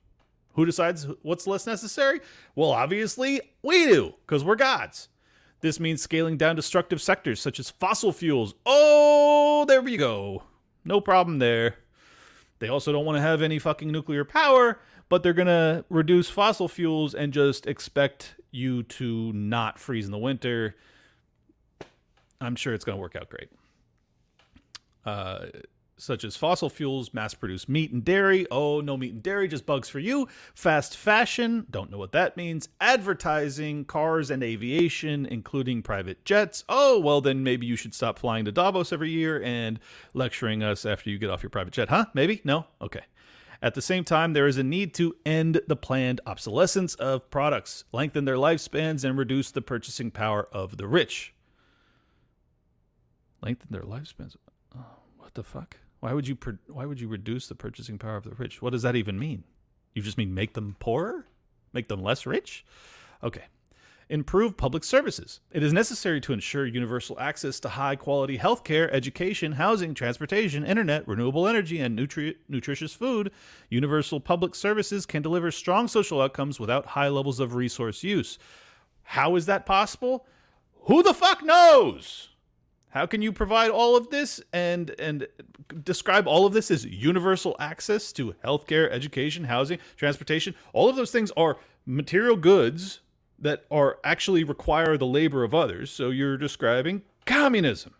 Who decides what's less necessary? Well, obviously, we do, because we're gods. This means scaling down destructive sectors such as fossil fuels. Oh, there we go. No problem there. They also don't want to have any fucking nuclear power, but they're going to reduce fossil fuels and just expect you to not freeze in the winter. I'm sure it's going to work out great. Uh, such as fossil fuels, mass produced meat and dairy. Oh, no meat and dairy, just bugs for you. Fast fashion, don't know what that means. Advertising, cars and aviation, including private jets. Oh, well, then maybe you should stop flying to Davos every year and lecturing us after you get off your private jet. Huh? Maybe? No? Okay. At the same time, there is a need to end the planned obsolescence of products, lengthen their lifespans, and reduce the purchasing power of the rich. Lengthen their lifespans. Oh, what the fuck? Why would you why would you reduce the purchasing power of the rich? What does that even mean? You just mean make them poorer? Make them less rich? Okay. Improve public services. It is necessary to ensure universal access to high quality healthcare, education, housing, transportation, internet, renewable energy, and nutri- nutritious food. Universal public services can deliver strong social outcomes without high levels of resource use. How is that possible? Who the fuck knows? How can you provide all of this and and describe all of this as universal access to healthcare, education, housing, transportation? All of those things are material goods that are actually require the labor of others. So you're describing communism.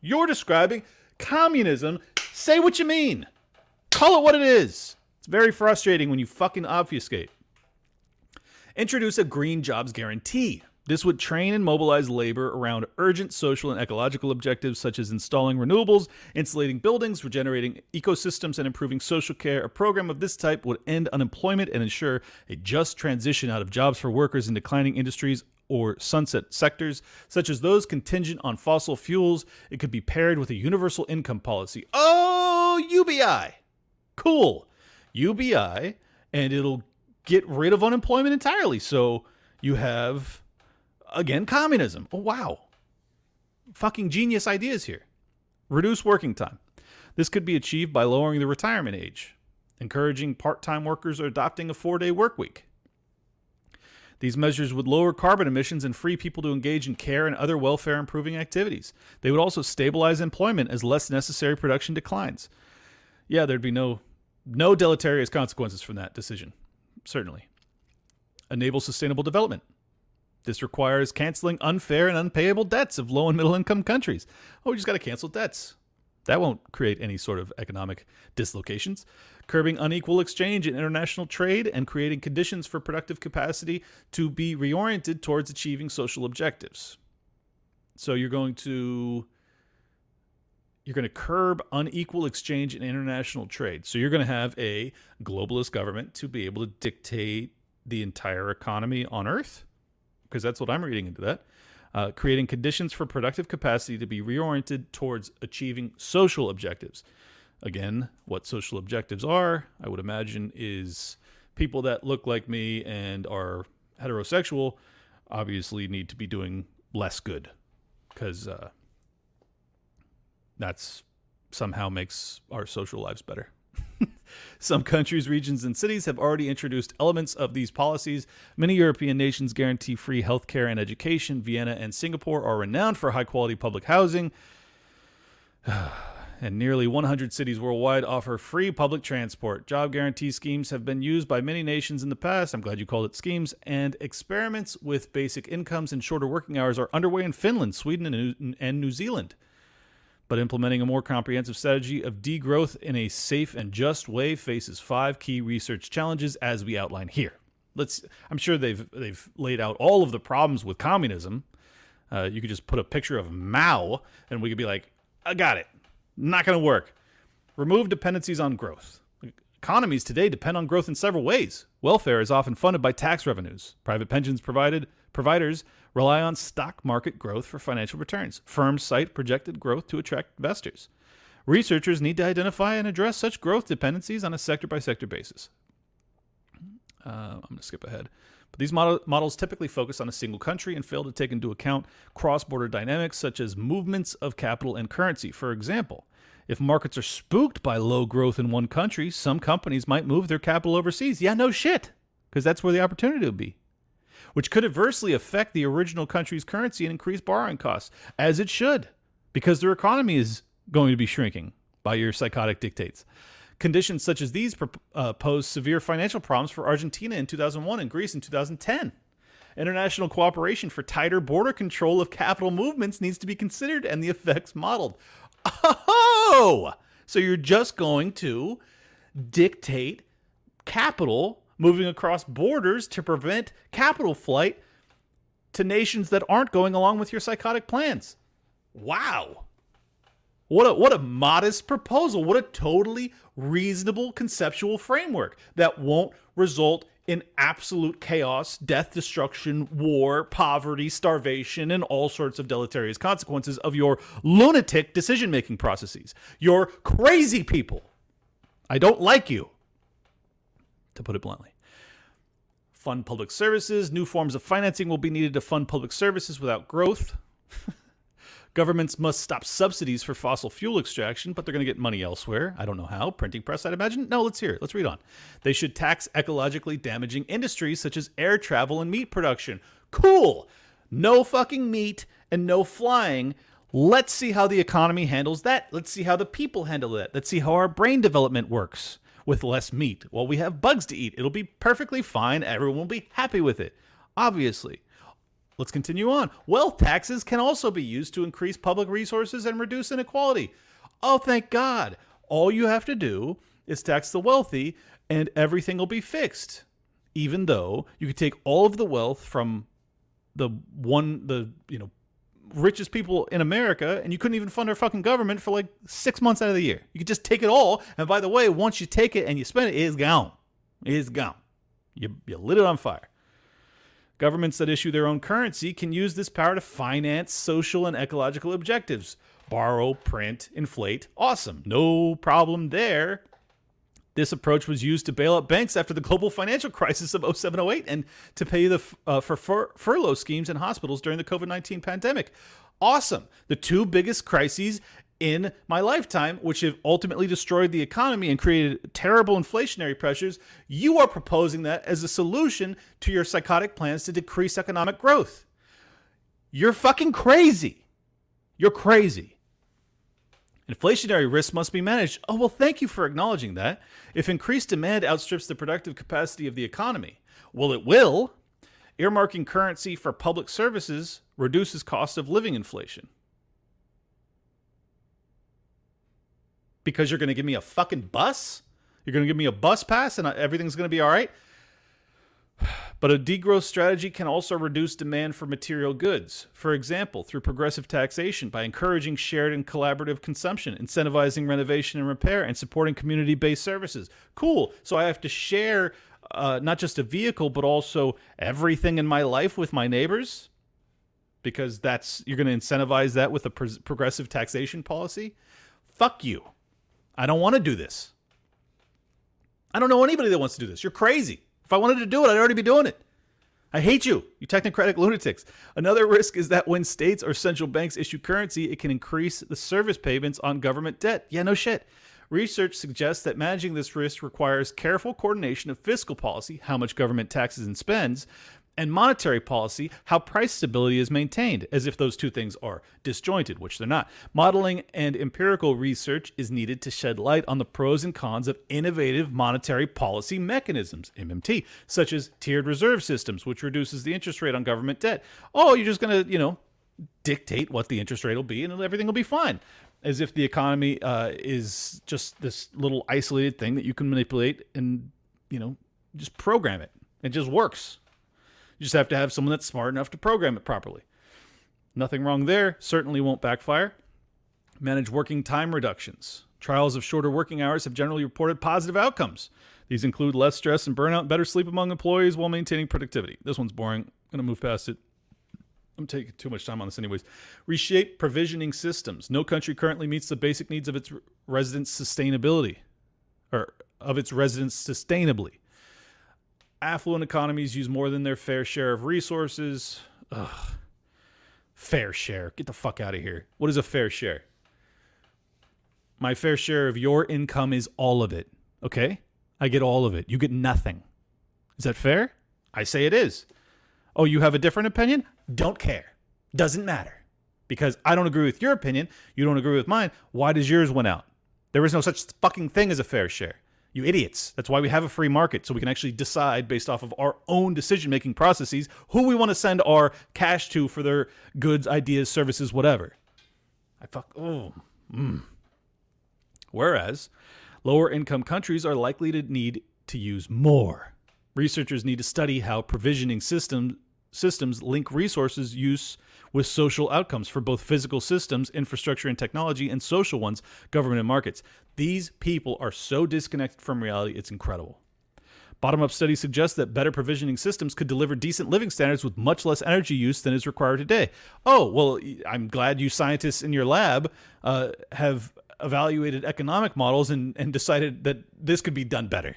You're describing communism. Say what you mean. Call it what it is. It's very frustrating when you fucking obfuscate. Introduce a green jobs guarantee. This would train and mobilize labor around urgent social and ecological objectives such as installing renewables, insulating buildings, regenerating ecosystems, and improving social care. A program of this type would end unemployment and ensure a just transition out of jobs for workers in declining industries or sunset sectors, such as those contingent on fossil fuels. It could be paired with a universal income policy. Oh, UBI! Cool. UBI, and it'll get rid of unemployment entirely. So you have again, communism. Oh, wow. Fucking genius ideas here. Reduce working time. This could be achieved by lowering the retirement age, encouraging part time workers or adopting a four day work week. These measures would lower carbon emissions and free people to engage in care and other welfare improving activities. They would also stabilize employment as less necessary production declines. Yeah, there'd be no no deleterious consequences from that decision. Certainly. Enable sustainable development. This requires canceling unfair and unpayable debts of low and middle income countries. Oh, we just got to cancel debts. That won't create any sort of economic dislocations. Curbing unequal exchange in international trade and creating conditions for productive capacity to be reoriented towards achieving social objectives. So you're going to you're going to curb unequal exchange in international trade. So you're going to have a globalist government to be able to dictate the entire economy on earth because that's what I'm reading into that uh, creating conditions for productive capacity to be reoriented towards achieving social objectives. Again, what social objectives are, I would imagine, is people that look like me and are heterosexual obviously need to be doing less good because uh, that's somehow makes our social lives better. Some countries, regions, and cities have already introduced elements of these policies. Many European nations guarantee free healthcare and education. Vienna and Singapore are renowned for high quality public housing. and nearly 100 cities worldwide offer free public transport. Job guarantee schemes have been used by many nations in the past. I'm glad you called it schemes. And experiments with basic incomes and shorter working hours are underway in Finland, Sweden, and New Zealand but implementing a more comprehensive strategy of degrowth in a safe and just way faces five key research challenges as we outline here. Let's I'm sure they've they've laid out all of the problems with communism. Uh, you could just put a picture of Mao and we could be like, I got it. Not going to work. Remove dependencies on growth. Economies today depend on growth in several ways. Welfare is often funded by tax revenues. Private pensions provided providers rely on stock market growth for financial returns. Firms cite projected growth to attract investors. Researchers need to identify and address such growth dependencies on a sector by sector basis. Uh, I'm going to skip ahead. But these model- models typically focus on a single country and fail to take into account cross border dynamics such as movements of capital and currency. For example, if markets are spooked by low growth in one country, some companies might move their capital overseas. Yeah, no shit, because that's where the opportunity will be which could adversely affect the original country's currency and increase borrowing costs, as it should, because their economy is going to be shrinking by your psychotic dictates. Conditions such as these uh, pose severe financial problems for Argentina in 2001 and Greece in 2010. International cooperation for tighter border control of capital movements needs to be considered and the effects modeled. Oh! So you're just going to dictate capital moving across borders to prevent capital flight to nations that aren't going along with your psychotic plans. Wow. What a what a modest proposal. What a totally reasonable conceptual framework that won't result in absolute chaos, death, destruction, war, poverty, starvation, and all sorts of deleterious consequences of your lunatic decision making processes. You're crazy people. I don't like you to put it bluntly. Fund public services. New forms of financing will be needed to fund public services without growth. Governments must stop subsidies for fossil fuel extraction, but they're going to get money elsewhere. I don't know how. Printing press, I'd imagine. No, let's hear it. Let's read on. They should tax ecologically damaging industries such as air travel and meat production. Cool. No fucking meat and no flying. Let's see how the economy handles that. Let's see how the people handle that. Let's see how our brain development works with less meat. Well, we have bugs to eat. It'll be perfectly fine. Everyone will be happy with it. Obviously. Let's continue on. Wealth taxes can also be used to increase public resources and reduce inequality. Oh, thank God. All you have to do is tax the wealthy and everything will be fixed. Even though you could take all of the wealth from the one the you know richest people in America, and you couldn't even fund our fucking government for like six months out of the year. You could just take it all, and by the way, once you take it and you spend it, it's gone. It's gone. You, you lit it on fire. Governments that issue their own currency can use this power to finance social and ecological objectives. Borrow, print, inflate. Awesome. No problem there. This approach was used to bail out banks after the global financial crisis of 0708 and to pay the uh, for fur- furlough schemes in hospitals during the COVID 19 pandemic. Awesome. The two biggest crises in my lifetime, which have ultimately destroyed the economy and created terrible inflationary pressures. You are proposing that as a solution to your psychotic plans to decrease economic growth. You're fucking crazy. You're crazy. Inflationary risks must be managed. Oh, well, thank you for acknowledging that. If increased demand outstrips the productive capacity of the economy, well, it will. Earmarking currency for public services reduces cost of living inflation. Because you're going to give me a fucking bus? You're going to give me a bus pass and everything's going to be all right? But a degrowth strategy can also reduce demand for material goods. For example, through progressive taxation by encouraging shared and collaborative consumption, incentivizing renovation and repair, and supporting community based services. Cool. So I have to share uh, not just a vehicle, but also everything in my life with my neighbors because that's you're going to incentivize that with a pro- progressive taxation policy. Fuck you. I don't want to do this. I don't know anybody that wants to do this. You're crazy. If I wanted to do it, I'd already be doing it. I hate you, you technocratic lunatics. Another risk is that when states or central banks issue currency, it can increase the service payments on government debt. Yeah, no shit. Research suggests that managing this risk requires careful coordination of fiscal policy, how much government taxes and spends, and monetary policy, how price stability is maintained, as if those two things are disjointed, which they're not. Modeling and empirical research is needed to shed light on the pros and cons of innovative monetary policy mechanisms, MMT, such as tiered reserve systems, which reduces the interest rate on government debt. Oh, you're just going to, you know, dictate what the interest rate will be and everything will be fine. As if the economy uh, is just this little isolated thing that you can manipulate and, you know, just program it. It just works. You just have to have someone that's smart enough to program it properly. Nothing wrong there. Certainly won't backfire. Manage working time reductions. Trials of shorter working hours have generally reported positive outcomes. These include less stress and burnout, better sleep among employees while maintaining productivity. This one's boring. I'm going to move past it. I'm taking too much time on this, anyways. Reshape provisioning systems. No country currently meets the basic needs of its residents' sustainability, or of its residents sustainably affluent economies use more than their fair share of resources. Ugh. Fair share. Get the fuck out of here. What is a fair share? My fair share of your income is all of it. Okay? I get all of it. You get nothing. Is that fair? I say it is. Oh, you have a different opinion? Don't care. Doesn't matter. Because I don't agree with your opinion. You don't agree with mine. Why does yours win out? There is no such fucking thing as a fair share. You idiots. That's why we have a free market, so we can actually decide based off of our own decision making processes who we want to send our cash to for their goods, ideas, services, whatever. I fuck. Oh. Mm. Whereas lower income countries are likely to need to use more. Researchers need to study how provisioning system, systems link resources use with social outcomes for both physical systems, infrastructure and technology, and social ones, government and markets. These people are so disconnected from reality, it's incredible. Bottom up studies suggest that better provisioning systems could deliver decent living standards with much less energy use than is required today. Oh, well, I'm glad you scientists in your lab uh, have evaluated economic models and, and decided that this could be done better.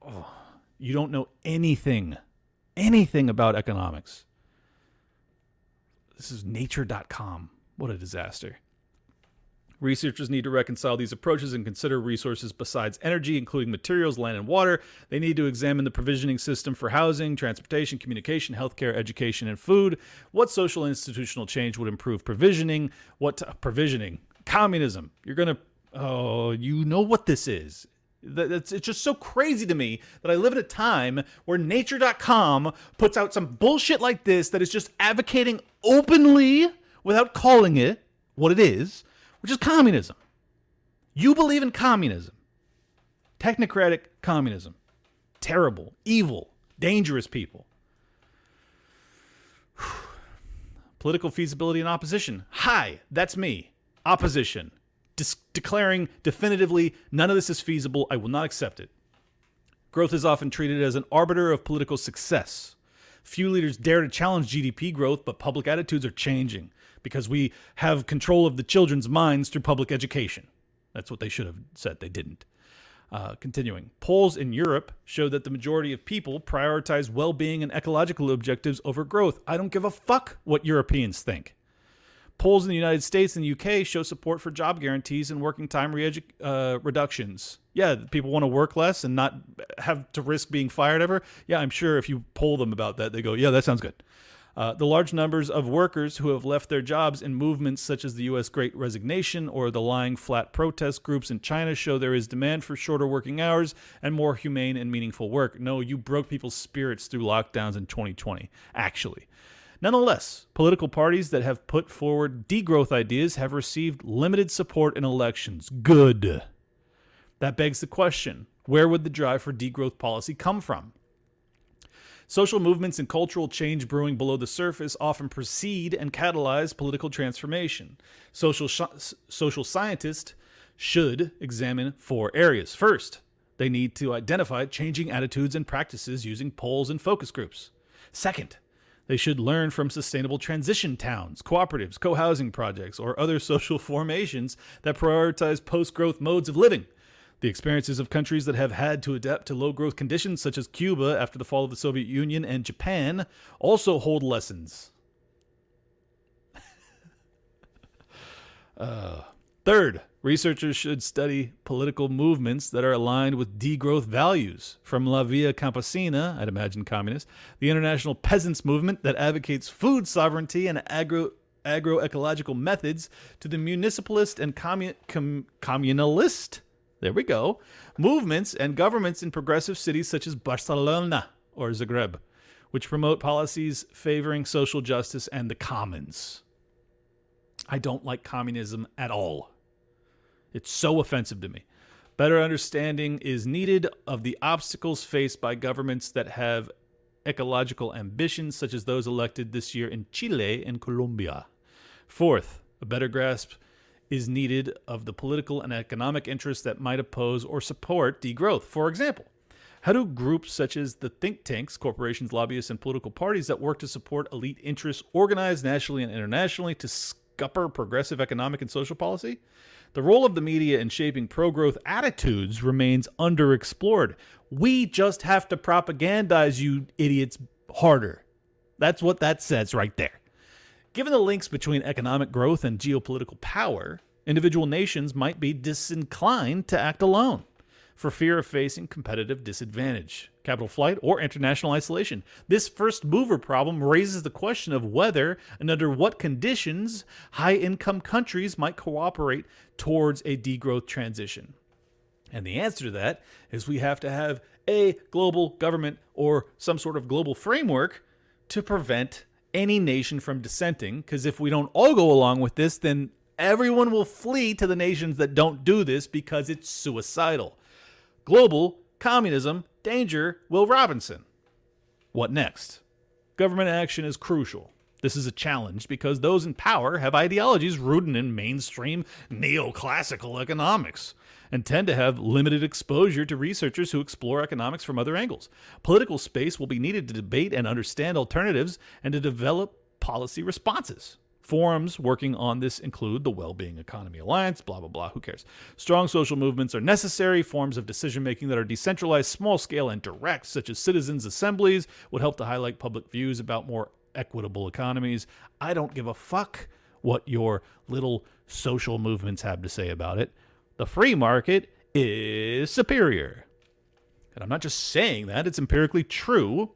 Oh, you don't know anything, anything about economics. This is nature.com. What a disaster. Researchers need to reconcile these approaches and consider resources besides energy, including materials, land, and water. They need to examine the provisioning system for housing, transportation, communication, healthcare, education, and food. What social institutional change would improve provisioning? What t- provisioning? Communism. You're going to, oh, you know what this is. It's, just so crazy to me that I live at a time where nature.com puts out some bullshit like this that is just advocating openly without calling it what it is, which is communism. You believe in communism. Technocratic communism. Terrible, evil, dangerous people. Political feasibility and opposition. Hi, that's me. Opposition declaring definitively none of this is feasible. I will not accept it. Growth is often treated as an arbiter of political success. Few leaders dare to challenge GDP growth, but public attitudes are changing because we have control of the children's minds through public education. That's what they should have said. They didn't. Uh, continuing, polls in Europe show that the majority of people prioritize well being and ecological objectives over growth. I don't give a fuck what Europeans think. Polls in the United States and the UK show support for job guarantees and working time re- uh, reductions. Yeah, people want to work less and not have to risk being fired ever. Yeah, I'm sure if you poll them about that, they go, yeah, that sounds good. Uh, the large numbers of workers who have left their jobs in movements such as the U.S. Great Resignation or the lying flat protest groups in China show there is demand for shorter working hours and more humane and meaningful work. No, you broke people's spirits through lockdowns in 2020, actually. Nonetheless, political parties that have put forward degrowth ideas have received limited support in elections. Good. That begs the question where would the drive for degrowth policy come from? Social movements and cultural change brewing below the surface often precede and catalyze political transformation. Social, sh- social scientists should examine four areas. First, they need to identify changing attitudes and practices using polls and focus groups. Second, they should learn from sustainable transition towns, cooperatives, co housing projects, or other social formations that prioritize post growth modes of living. The experiences of countries that have had to adapt to low growth conditions, such as Cuba after the fall of the Soviet Union and Japan, also hold lessons. uh, third, researchers should study political movements that are aligned with degrowth values, from La Via Campesina, I'd imagine communist, the International Peasants Movement that advocates food sovereignty and agro agroecological methods, to the municipalist and commun- com- communalist there we go. Movements and governments in progressive cities such as Barcelona or Zagreb, which promote policies favoring social justice and the commons. I don't like communism at all. It's so offensive to me. Better understanding is needed of the obstacles faced by governments that have ecological ambitions, such as those elected this year in Chile and Colombia. Fourth, a better grasp is needed of the political and economic interests that might oppose or support degrowth. For example, how do groups such as the think tanks, corporations, lobbyists, and political parties that work to support elite interests organize nationally and internationally to scupper progressive economic and social policy? The role of the media in shaping pro growth attitudes remains underexplored. We just have to propagandize you idiots harder. That's what that says right there. Given the links between economic growth and geopolitical power, individual nations might be disinclined to act alone for fear of facing competitive disadvantage, capital flight, or international isolation. This first mover problem raises the question of whether and under what conditions high income countries might cooperate towards a degrowth transition. And the answer to that is we have to have a global government or some sort of global framework to prevent any nation from dissenting, because if we don't all go along with this, then everyone will flee to the nations that don't do this because it's suicidal. Global communism, danger, Will Robinson. What next? Government action is crucial. This is a challenge because those in power have ideologies rooted in mainstream neoclassical economics and tend to have limited exposure to researchers who explore economics from other angles. Political space will be needed to debate and understand alternatives and to develop policy responses. Forums working on this include the Well-Being Economy Alliance, blah, blah, blah, who cares? Strong social movements are necessary. Forms of decision making that are decentralized, small scale, and direct, such as citizens' assemblies, would help to highlight public views about more equitable economies. I don't give a fuck what your little social movements have to say about it the free market is superior. And I'm not just saying that, it's empirically true.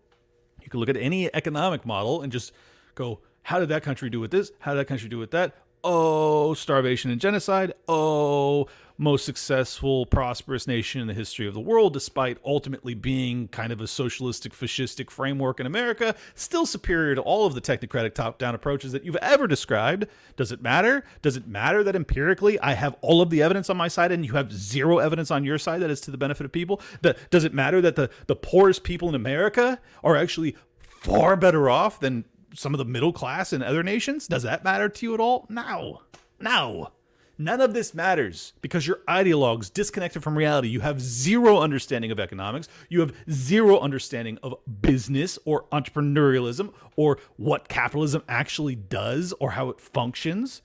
You can look at any economic model and just go, how did that country do with this? How did that country do with that? Oh, starvation and genocide. Oh, most successful, prosperous nation in the history of the world, despite ultimately being kind of a socialistic, fascistic framework in America, still superior to all of the technocratic top down approaches that you've ever described. Does it matter? Does it matter that empirically I have all of the evidence on my side and you have zero evidence on your side that is to the benefit of people? Does it matter that the, the poorest people in America are actually far better off than some of the middle class in other nations? Does that matter to you at all? No. No. None of this matters because you're ideologues disconnected from reality. You have zero understanding of economics. You have zero understanding of business or entrepreneurialism or what capitalism actually does or how it functions.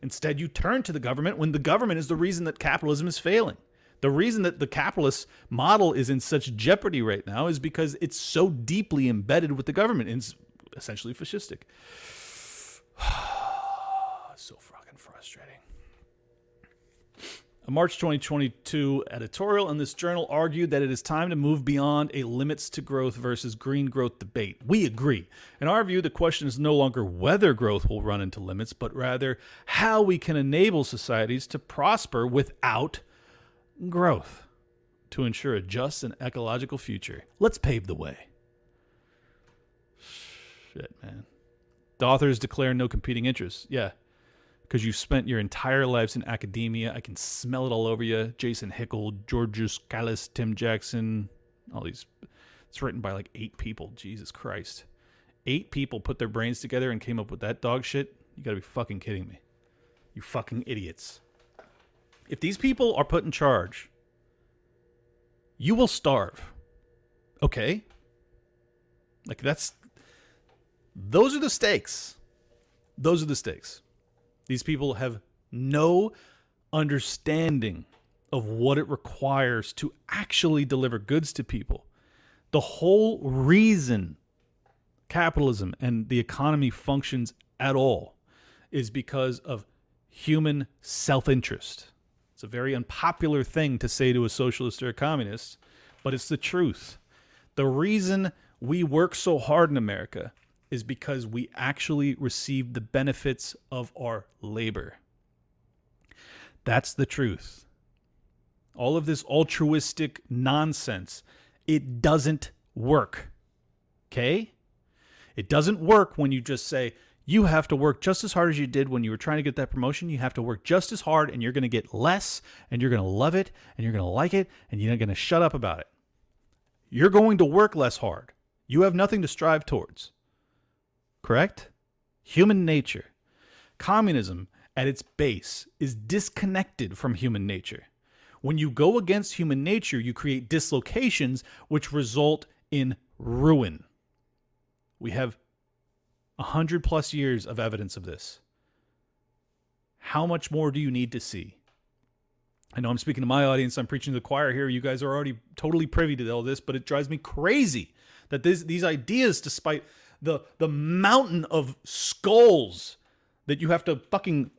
Instead, you turn to the government when the government is the reason that capitalism is failing. The reason that the capitalist model is in such jeopardy right now is because it's so deeply embedded with the government. It's essentially fascistic. so fucking frustrating. A March 2022 editorial in this journal argued that it is time to move beyond a limits to growth versus green growth debate. We agree. In our view, the question is no longer whether growth will run into limits, but rather how we can enable societies to prosper without growth to ensure a just and ecological future. Let's pave the way. Shit, man. The authors declare no competing interests. Yeah. Because you've spent your entire lives in academia. I can smell it all over you. Jason Hickel, Georgios Kallis, Tim Jackson, all these. It's written by like eight people. Jesus Christ. Eight people put their brains together and came up with that dog shit. You gotta be fucking kidding me. You fucking idiots. If these people are put in charge, you will starve. Okay? Like that's those are the stakes. Those are the stakes. These people have no understanding of what it requires to actually deliver goods to people. The whole reason capitalism and the economy functions at all is because of human self interest. It's a very unpopular thing to say to a socialist or a communist, but it's the truth. The reason we work so hard in America is because we actually receive the benefits of our labor. That's the truth. All of this altruistic nonsense, it doesn't work. Okay? It doesn't work when you just say, you have to work just as hard as you did when you were trying to get that promotion. You have to work just as hard and you're going to get less and you're going to love it and you're going to like it and you're not going to shut up about it. You're going to work less hard. You have nothing to strive towards correct? Human nature. Communism, at its base, is disconnected from human nature. When you go against human nature, you create dislocations which result in ruin. We have a hundred plus years of evidence of this. How much more do you need to see? I know I'm speaking to my audience. I'm preaching to the choir here. You guys are already totally privy to all this, but it drives me crazy that this, these ideas, despite the the mountain of skulls that you have to fucking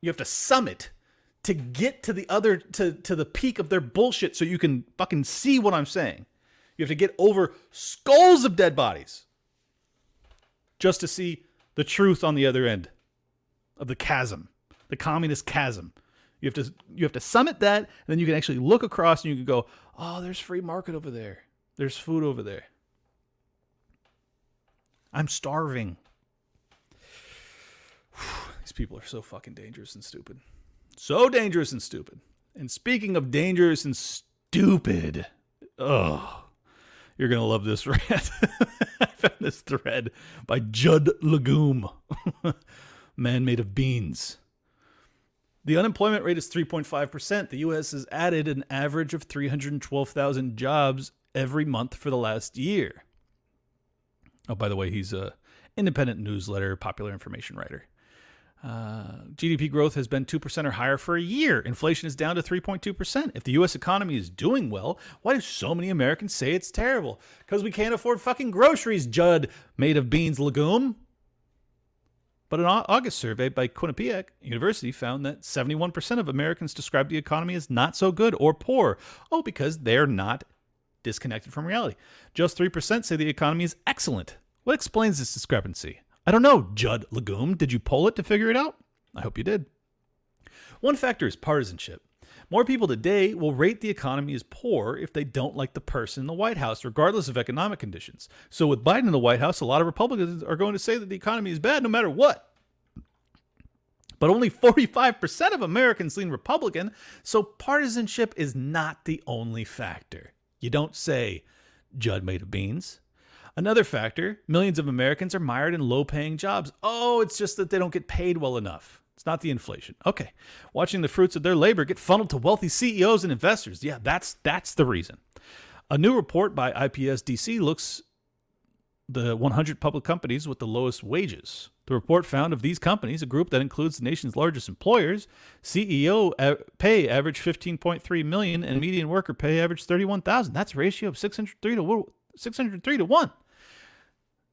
you have to summit to get to the other to to the peak of their bullshit so you can fucking see what I'm saying. You have to get over skulls of dead bodies just to see the truth on the other end of the chasm, the communist chasm. You have to you have to summit that, and then you can actually look across and you can go, "Oh, there's free market over there. There's food over there." I'm starving. These people are so fucking dangerous and stupid. So dangerous and stupid. And speaking of dangerous and stupid, oh, you're going to love this thread. I found this thread by Judd Legume, man made of beans. The unemployment rate is 3.5%. The U.S. has added an average of 312,000 jobs every month for the last year. Oh, by the way, he's a independent newsletter, popular information writer. Uh, GDP growth has been 2% or higher for a year. Inflation is down to 3.2%. If the U.S. economy is doing well, why do so many Americans say it's terrible? Because we can't afford fucking groceries, Judd, made of beans legume. But an August survey by Quinnipiac University found that 71% of Americans describe the economy as not so good or poor. Oh, because they're not disconnected from reality. Just 3% say the economy is excellent. What explains this discrepancy? I don't know, Judd Legume. Did you poll it to figure it out? I hope you did. One factor is partisanship. More people today will rate the economy as poor if they don't like the person in the White House, regardless of economic conditions. So, with Biden in the White House, a lot of Republicans are going to say that the economy is bad no matter what. But only 45% of Americans lean Republican, so partisanship is not the only factor. You don't say Judd made of beans. Another factor millions of Americans are mired in low paying jobs. Oh, it's just that they don't get paid well enough. It's not the inflation. Okay. Watching the fruits of their labor get funneled to wealthy CEOs and investors. Yeah, that's that's the reason. A new report by IPS DC looks the 100 public companies with the lowest wages. The report found of these companies, a group that includes the nation's largest employers, CEO pay average 15.3 million and median worker pay average 31,000. That's a ratio of 603 to 603 to 1.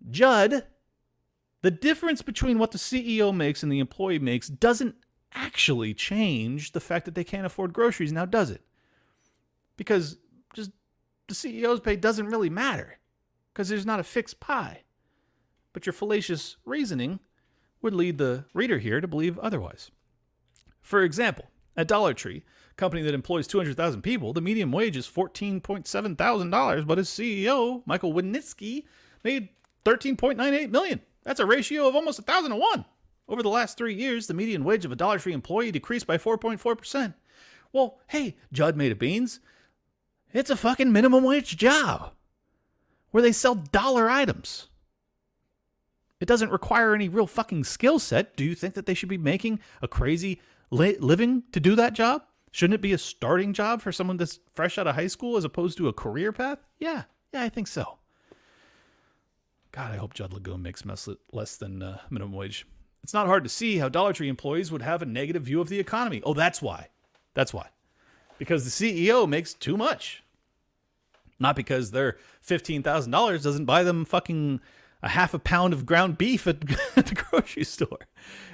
Judd, The difference between what the CEO makes and the employee makes doesn't actually change the fact that they can't afford groceries now, does it? Because just the CEO's pay doesn't really matter because there's not a fixed pie. But your fallacious reasoning would lead the reader here to believe otherwise. For example, at Dollar Tree, a company that employs 200,000 people, the median wage is $14.7 thousand, but its CEO, Michael Winitsky, made 13.98 million. That's a ratio of almost a thousand to one. Over the last three years, the median wage of a Dollar Tree employee decreased by 4.4%. Well, hey, Judd made a beans. It's a fucking minimum wage job where they sell dollar items. It doesn't require any real fucking skill set. Do you think that they should be making a crazy li- living to do that job? Shouldn't it be a starting job for someone that's fresh out of high school as opposed to a career path? Yeah, yeah, I think so. God, I hope Judd Lagoon makes less than uh, minimum wage. It's not hard to see how Dollar Tree employees would have a negative view of the economy. Oh, that's why. That's why. Because the CEO makes too much. Not because their $15,000 doesn't buy them fucking a half a pound of ground beef at, the grocery store.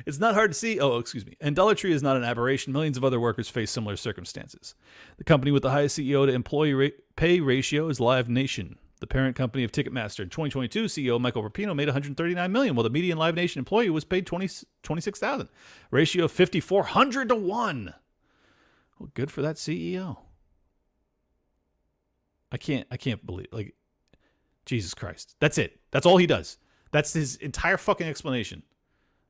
It's not hard to see. Oh, excuse me. And Dollar Tree is not an aberration. Millions of other workers face similar circumstances. The company with the highest CEO to employee pay ratio is Live Nation, the parent company of Ticketmaster. In 2022, CEO Michael Rapino made 139 million, while the median Live Nation employee was paid 20, 26,000. Ratio of 5,400 to one. Well, good for that CEO. I can't. I can't believe like Jesus Christ. That's it. That's all he does. That's his entire fucking explanation.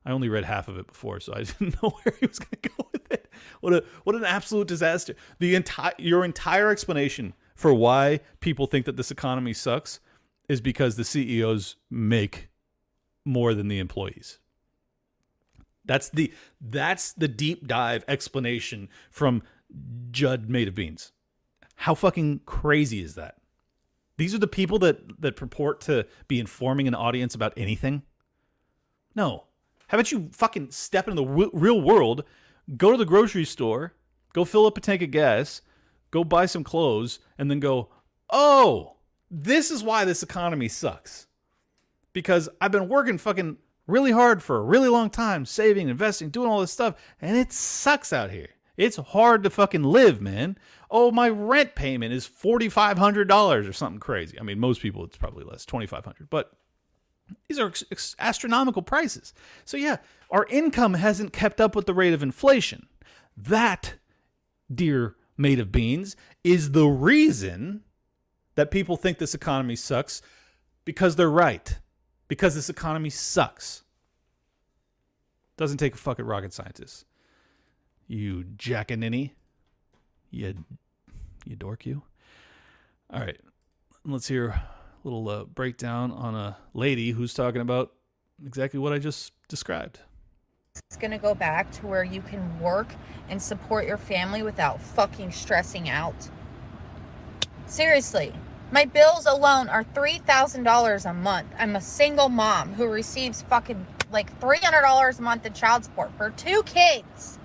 I only read half of it before, so I didn't know where he was going to go with it. What a what an absolute disaster. The entire your entire explanation for why people think that this economy sucks is because the CEOs make more than the employees. That's the that's the deep dive explanation from Judd made of beans. How fucking crazy is that? These are the people that that purport to be informing an audience about anything. No, how about you fucking step into the w- real world, go to the grocery store, go fill up a tank of gas, go buy some clothes, and then go, oh, this is why this economy sucks. Because I've been working fucking really hard for a really long time, saving, investing, doing all this stuff, and it sucks out here. It's hard to fucking live, man. Oh, my rent payment is $4,500 or something crazy. I mean, most people it's probably less, 2500 but these are astronomical prices. So, yeah, our income hasn't kept up with the rate of inflation. That, dear made of beans, is the reason that people think this economy sucks because they're right. Because this economy sucks. Doesn't take a fucking rocket scientist you jackaninny. You, you dork you. All right, let's hear a little uh, breakdown on a lady who's talking about exactly what I just described. It's going to go back to where you can work and support your family without fucking stressing out. Seriously, my bills alone are $3,000 a month. I'm a single mom who receives fucking like $300 a month in child support for two kids.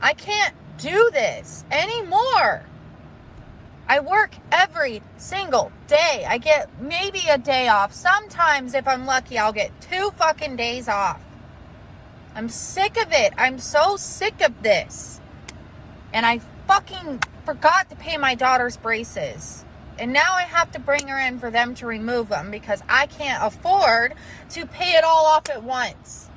I can't do this anymore. I work every single day. I get maybe a day off. Sometimes, if I'm lucky, I'll get two fucking days off. I'm sick of it. I'm so sick of this. And I fucking forgot to pay my daughter's braces. And now I have to bring her in for them to remove them because I can't afford to pay it all off at once.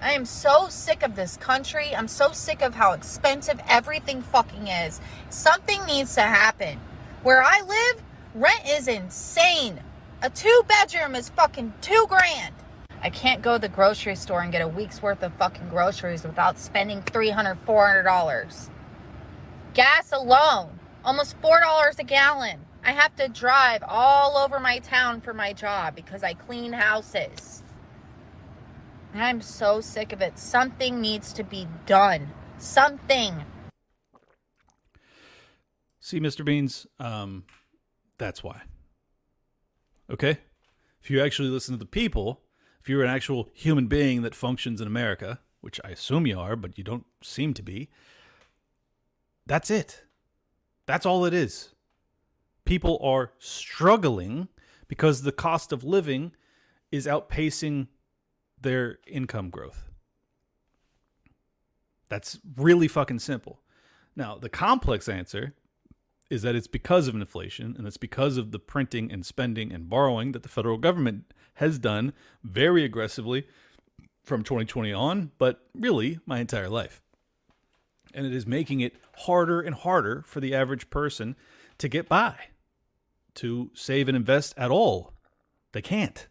I am so sick of this country. I'm so sick of how expensive everything fucking is. Something needs to happen. Where I live, rent is insane. A two bedroom is fucking two grand. I can't go to the grocery store and get a week's worth of fucking groceries without spending $300, $400. Gas alone, almost $4 a gallon. I have to drive all over my town for my job because I clean houses. I'm so sick of it. Something needs to be done. Something. See, Mr. Beans, um, that's why. Okay? If you actually listen to the people, if you're an actual human being that functions in America, which I assume you are, but you don't seem to be, that's it. That's all it is. People are struggling because the cost of living is outpacing their income growth. That's really fucking simple. Now, the complex answer is that it's because of inflation and it's because of the printing and spending and borrowing that the federal government has done very aggressively from 2020 on, but really my entire life. And it is making it harder and harder for the average person to get by, to save and invest at all. They can't.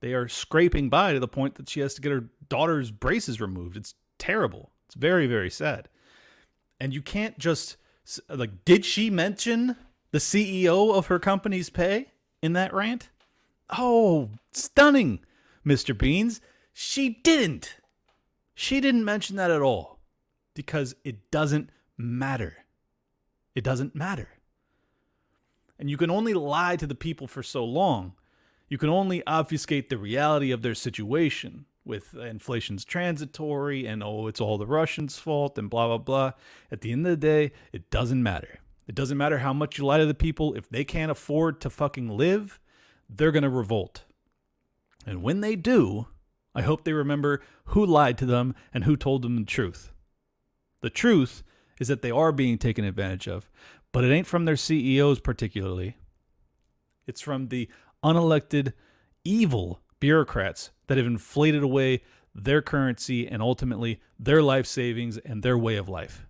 They are scraping by to the point that she has to get her daughter's braces removed. It's terrible. It's very, very sad. And you can't just like did she mention the CEO of her company's pay in that rant? Oh, stunning, Mr. Beans. She didn't. She didn't mention that at all because it doesn't matter. It doesn't matter. And you can only lie to the people for so long. You can only obfuscate the reality of their situation with uh, inflation's transitory and oh, it's all the Russians' fault and blah, blah, blah. At the end of the day, it doesn't matter. It doesn't matter how much you lie to the people. If they can't afford to fucking live, they're going to revolt. And when they do, I hope they remember who lied to them and who told them the truth. The truth is that they are being taken advantage of, but it ain't from their CEOs particularly. It's from the unelected, evil bureaucrats that have inflated away their currency and ultimately their life savings and their way of life.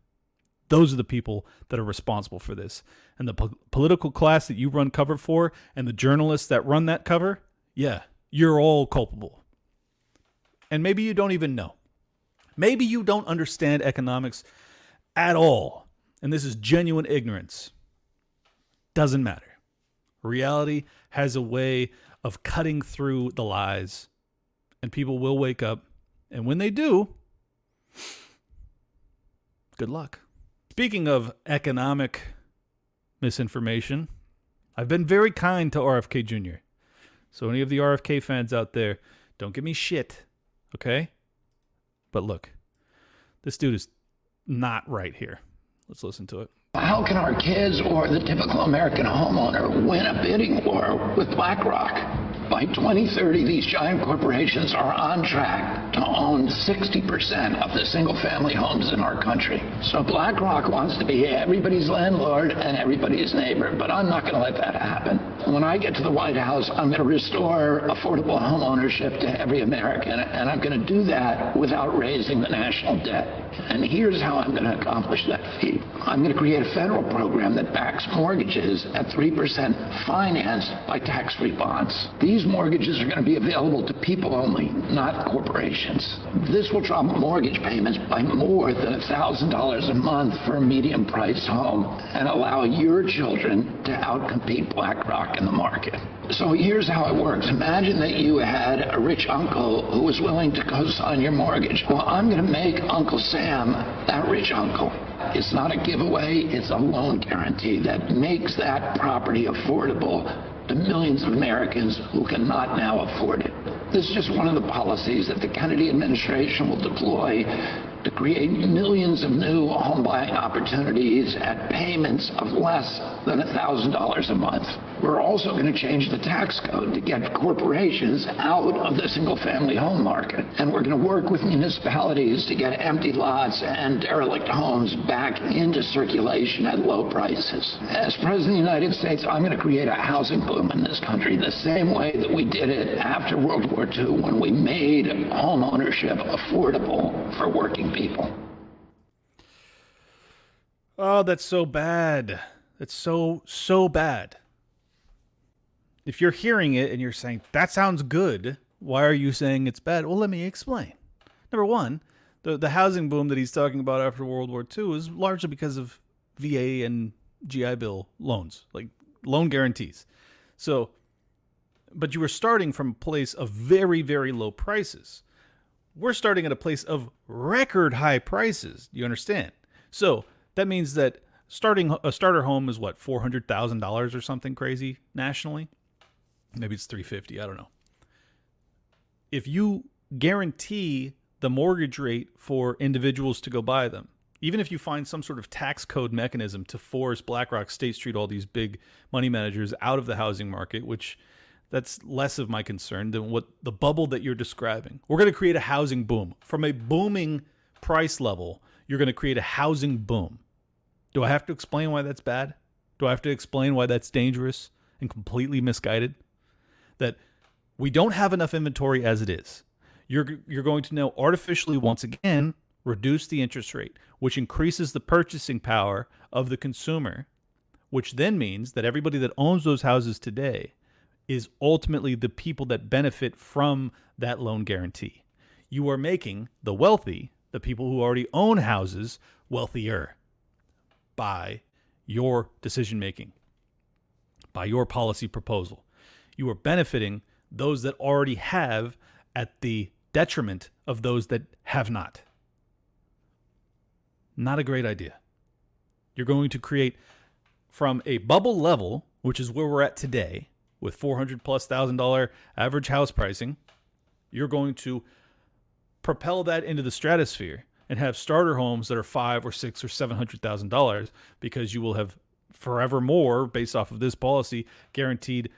Those are the people that are responsible for this. And the po- political class that you run cover for and the journalists that run that cover, yeah, you're all culpable. And maybe you don't even know. Maybe you don't understand economics at all. And this is genuine ignorance. Doesn't matter. Reality has a way of cutting through the lies, and people will wake up. And when they do, good luck. Speaking of economic misinformation, I've been very kind to RFK Jr. So, any of the RFK fans out there, don't give me shit, okay? But look, this dude is not right here. Let's listen to it. How can our kids or the typical American homeowner win a bidding war with BlackRock? By 2030, these giant corporations are on track to own 60% of the single family homes in our country. So BlackRock wants to be everybody's landlord and everybody's neighbor, but I'm not going to let that happen. When I get to the White House, I'm going to restore affordable home ownership to every American, and I'm going to do that without raising the national debt. And here's how I'm going to accomplish that feat. I'm going to create a federal program that backs mortgages at 3% financed by tax-free bonds. These these mortgages are going to be available to people only, not corporations. This will drop mortgage payments by more than $1,000 a month for a medium priced home and allow your children to outcompete BlackRock in the market. So here's how it works. Imagine that you had a rich uncle who was willing to co-sign your mortgage. Well, I'm going to make Uncle Sam that rich uncle. It's not a giveaway, it's a loan guarantee that makes that property affordable to millions of Americans who cannot now afford it. This is just one of the policies that the Kennedy administration will deploy to create millions of new home buying opportunities at payments of less than $1,000 a month. We're also going to change the tax code to get corporations out of the single family home market. And we're going to work with municipalities to get empty lots and derelict homes back into circulation at low prices. As President of the United States, I'm going to create a housing boom in this country the same way that we did it after World War II when we made home ownership affordable for working people. Oh, that's so bad. That's so, so bad. If you're hearing it and you're saying, that sounds good, why are you saying it's bad? Well, let me explain. Number one, the, the housing boom that he's talking about after World War II is largely because of VA and GI Bill loans, like loan guarantees. So, but you were starting from a place of very, very low prices. We're starting at a place of record high prices. Do you understand? So that means that starting a starter home is what four hundred thousand dollars or something crazy nationally. Maybe it's three fifty. I don't know. If you guarantee the mortgage rate for individuals to go buy them, even if you find some sort of tax code mechanism to force BlackRock, State Street, all these big money managers out of the housing market, which That's less of my concern than what the bubble that you're describing. We're going to create a housing boom. From a booming price level, you're going to create a housing boom. Do I have to explain why that's bad? Do I have to explain why that's dangerous and completely misguided? That we don't have enough inventory as it is. You're you're going to now artificially once again reduce the interest rate, which increases the purchasing power of the consumer, which then means that everybody that owns those houses today is ultimately the people that benefit from that loan guarantee. You are making the wealthy, the people who already own houses, wealthier by your decision making, by your policy proposal. You are benefiting those that already have at the detriment of those that have not. Not a great idea. You're going to create from a bubble level, which is where we're at today, with 400 plus thousand dollar average house pricing, you're going to propel that into the stratosphere and have starter homes that are five or six or seven hundred thousand dollars because you will have forevermore, based off of this policy, guaranteed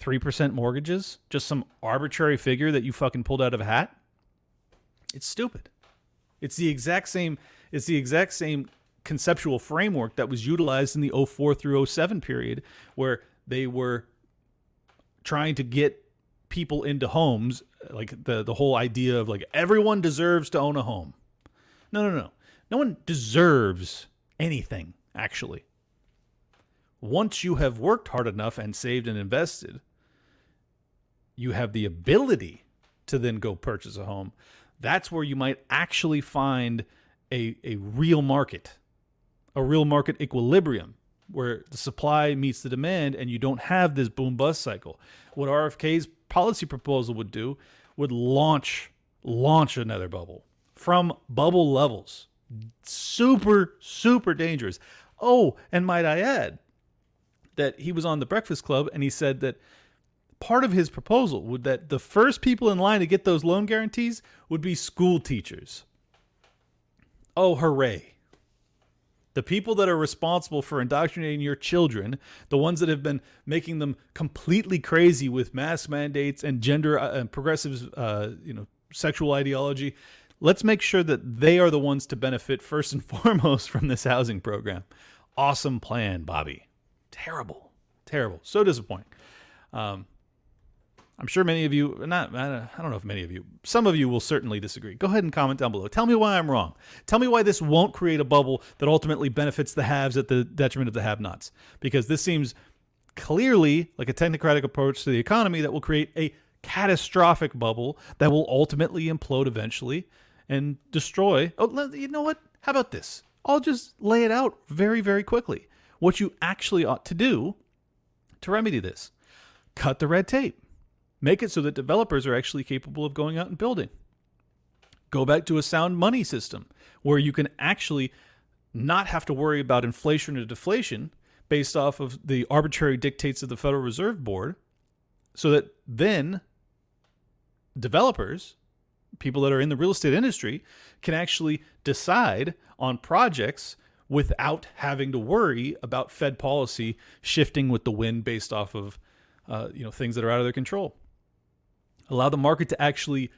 three percent mortgages. Just some arbitrary figure that you fucking pulled out of a hat. It's stupid. It's the exact same. It's the exact same conceptual framework that was utilized in the 04 through 07 period, where they were trying to get people into homes, like the the whole idea of like everyone deserves to own a home. No, no, no. No one deserves anything, actually. Once you have worked hard enough and saved and invested, you have the ability to then go purchase a home. That's where you might actually find a, a real market, a real market equilibrium where the supply meets the demand and you don't have this boom bust cycle. What RFK's policy proposal would do would launch launch another bubble from bubble levels. Super super dangerous. Oh, and might I add that he was on the Breakfast Club and he said that part of his proposal would that the first people in line to get those loan guarantees would be school teachers. Oh, hooray the people that are responsible for indoctrinating your children, the ones that have been making them completely crazy with mass mandates and gender uh, and progressive, uh, you know, sexual ideology, let's make sure that they are the ones to benefit first and foremost from this housing program. Awesome plan, Bobby. Terrible, terrible, so disappointing. Um, I'm sure many of you, not, I don't know if many of you, some of you will certainly disagree. Go ahead and comment down below. Tell me why I'm wrong. Tell me why this won't create a bubble that ultimately benefits the haves at the detriment of the have nots. Because this seems clearly like a technocratic approach to the economy that will create a catastrophic bubble that will ultimately implode eventually and destroy. Oh, you know what? How about this? I'll just lay it out very, very quickly. What you actually ought to do to remedy this cut the red tape Make it so that developers are actually capable of going out and building. Go back to a sound money system where you can actually not have to worry about inflation or deflation based off of the arbitrary dictates of the Federal Reserve Board, so that then developers, people that are in the real estate industry, can actually decide on projects without having to worry about Fed policy shifting with the wind based off of uh, you know things that are out of their control allow the market to actually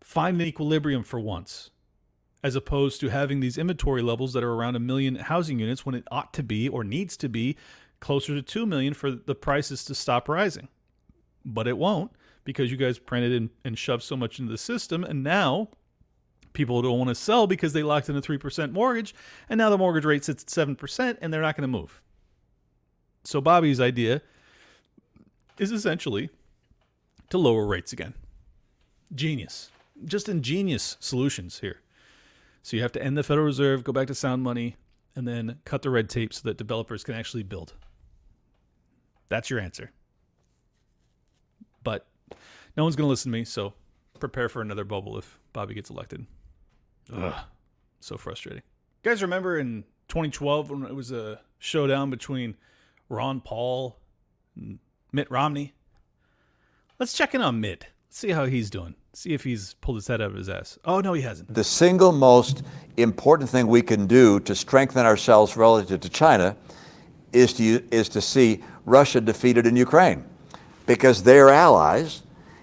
find an equilibrium for once as opposed to having these inventory levels that are around a million housing units when it ought to be or needs to be closer to 2 million for the prices to stop rising. But it won't because you guys printed and, and shoved so much into the system and now people don't want to sell because they locked in a 3% mortgage and now the mortgage rate sits at 7% and they're not going to move. So bobby's idea is essentially to lower rates again. Genius. Just ingenious solutions here. So you have to end the Federal Reserve, go back to sound money, and then cut the red tape so that developers can actually build. That's your answer. But no one's going to listen to me, so prepare for another bubble if Bobby gets elected. Ugh, so frustrating. You guys remember in 2012 when it was a showdown between Ron Paul and Mitt Romney? Let's check in on Mitt. See how he's doing. See if he's pulled his head out of his ass. Oh, no, he hasn't. The single most important thing we can do to strengthen ourselves relative to China is to, is to see Russia defeated in Ukraine. because they are allies,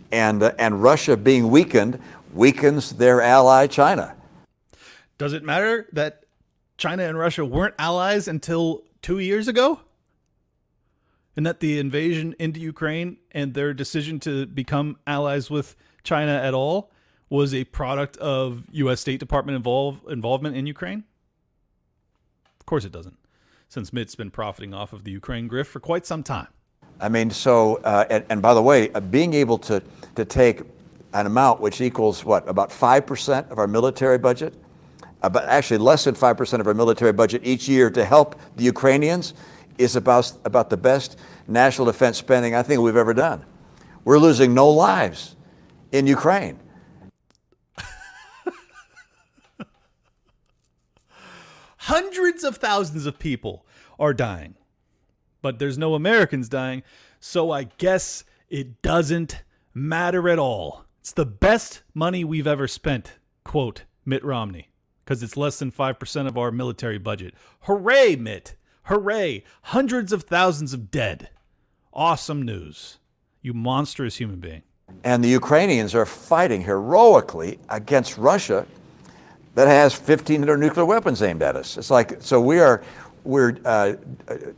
and, uh, and Russia being weakened weakens their ally China. Does it matter that China and Russia weren't allies until two years ago? And that the invasion into Ukraine and their decision to become allies with China at all was a product of U.S. State Department involve, involvement in Ukraine? Of course it doesn't, since Mitt's been profiting off of the Ukraine grift for quite some time. I mean, so, uh, and, and, by the way, uh, being able to, to take an amount which equals what, about 5% of our military budget, uh, but actually less than 5% of our military budget each year to help the Ukrainians is about, about the best national defense spending I think we've ever done. We're losing no lives in Ukraine. Hundreds of thousands of people are dying, but there's no Americans dying, so I guess it doesn't matter at all. It's the best money we've ever spent, quote Mitt Romney, because it's less than 5% of our military budget. Hooray, Mitt! Hooray! Hundreds of thousands of dead. Awesome news. You monstrous human being. And the Ukrainians are fighting heroically against Russia that has 1,500 nuclear weapons aimed at us. It's like, so we are, we're uh,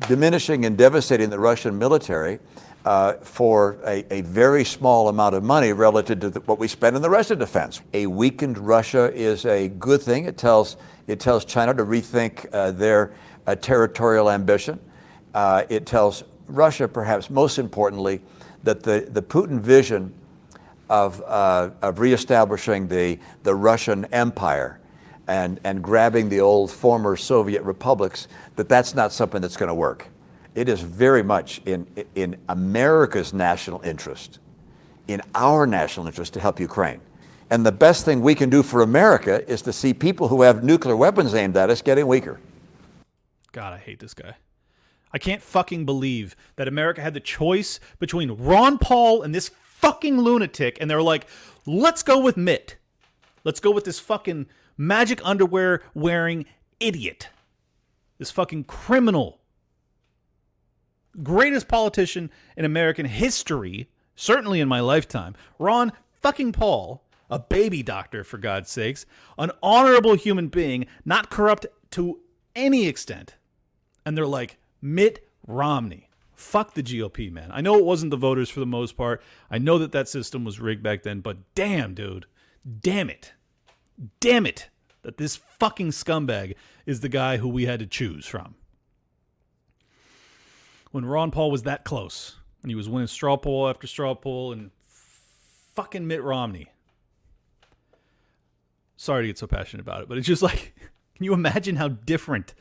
diminishing and devastating the Russian military uh, for a, a, very small amount of money relative to the, what we spend in the rest of defense. A weakened Russia is a good thing. It tells, it tells China to rethink uh, their uh, territorial ambition. Uh, it tells Russia, perhaps most importantly, that the, the Putin vision of, uh, of reestablishing the, the Russian empire and, and grabbing the old former Soviet republics, that that's not something that's going to work. It is very much in, in America's national interest, in our national interest to help Ukraine. And the best thing we can do for America is to see people who have nuclear weapons aimed at us getting weaker. God, I hate this guy. I can't fucking believe that America had the choice between Ron Paul and this fucking lunatic, and they're like, let's go with Mitt. Let's go with this fucking magic underwear wearing idiot. This fucking criminal. Greatest politician in American history, certainly in my lifetime. Ron fucking Paul, a baby doctor, for God's sakes, an honorable human being, not corrupt to any extent. And they're like, Mitt Romney. Fuck the GOP, man. I know it wasn't the voters for the most part. I know that that system was rigged back then, but damn, dude. Damn it. Damn it that this fucking scumbag is the guy who we had to choose from. When Ron Paul was that close, and he was winning straw poll after straw poll, and fucking Mitt Romney. Sorry to get so passionate about it, but it's just like, can you imagine how different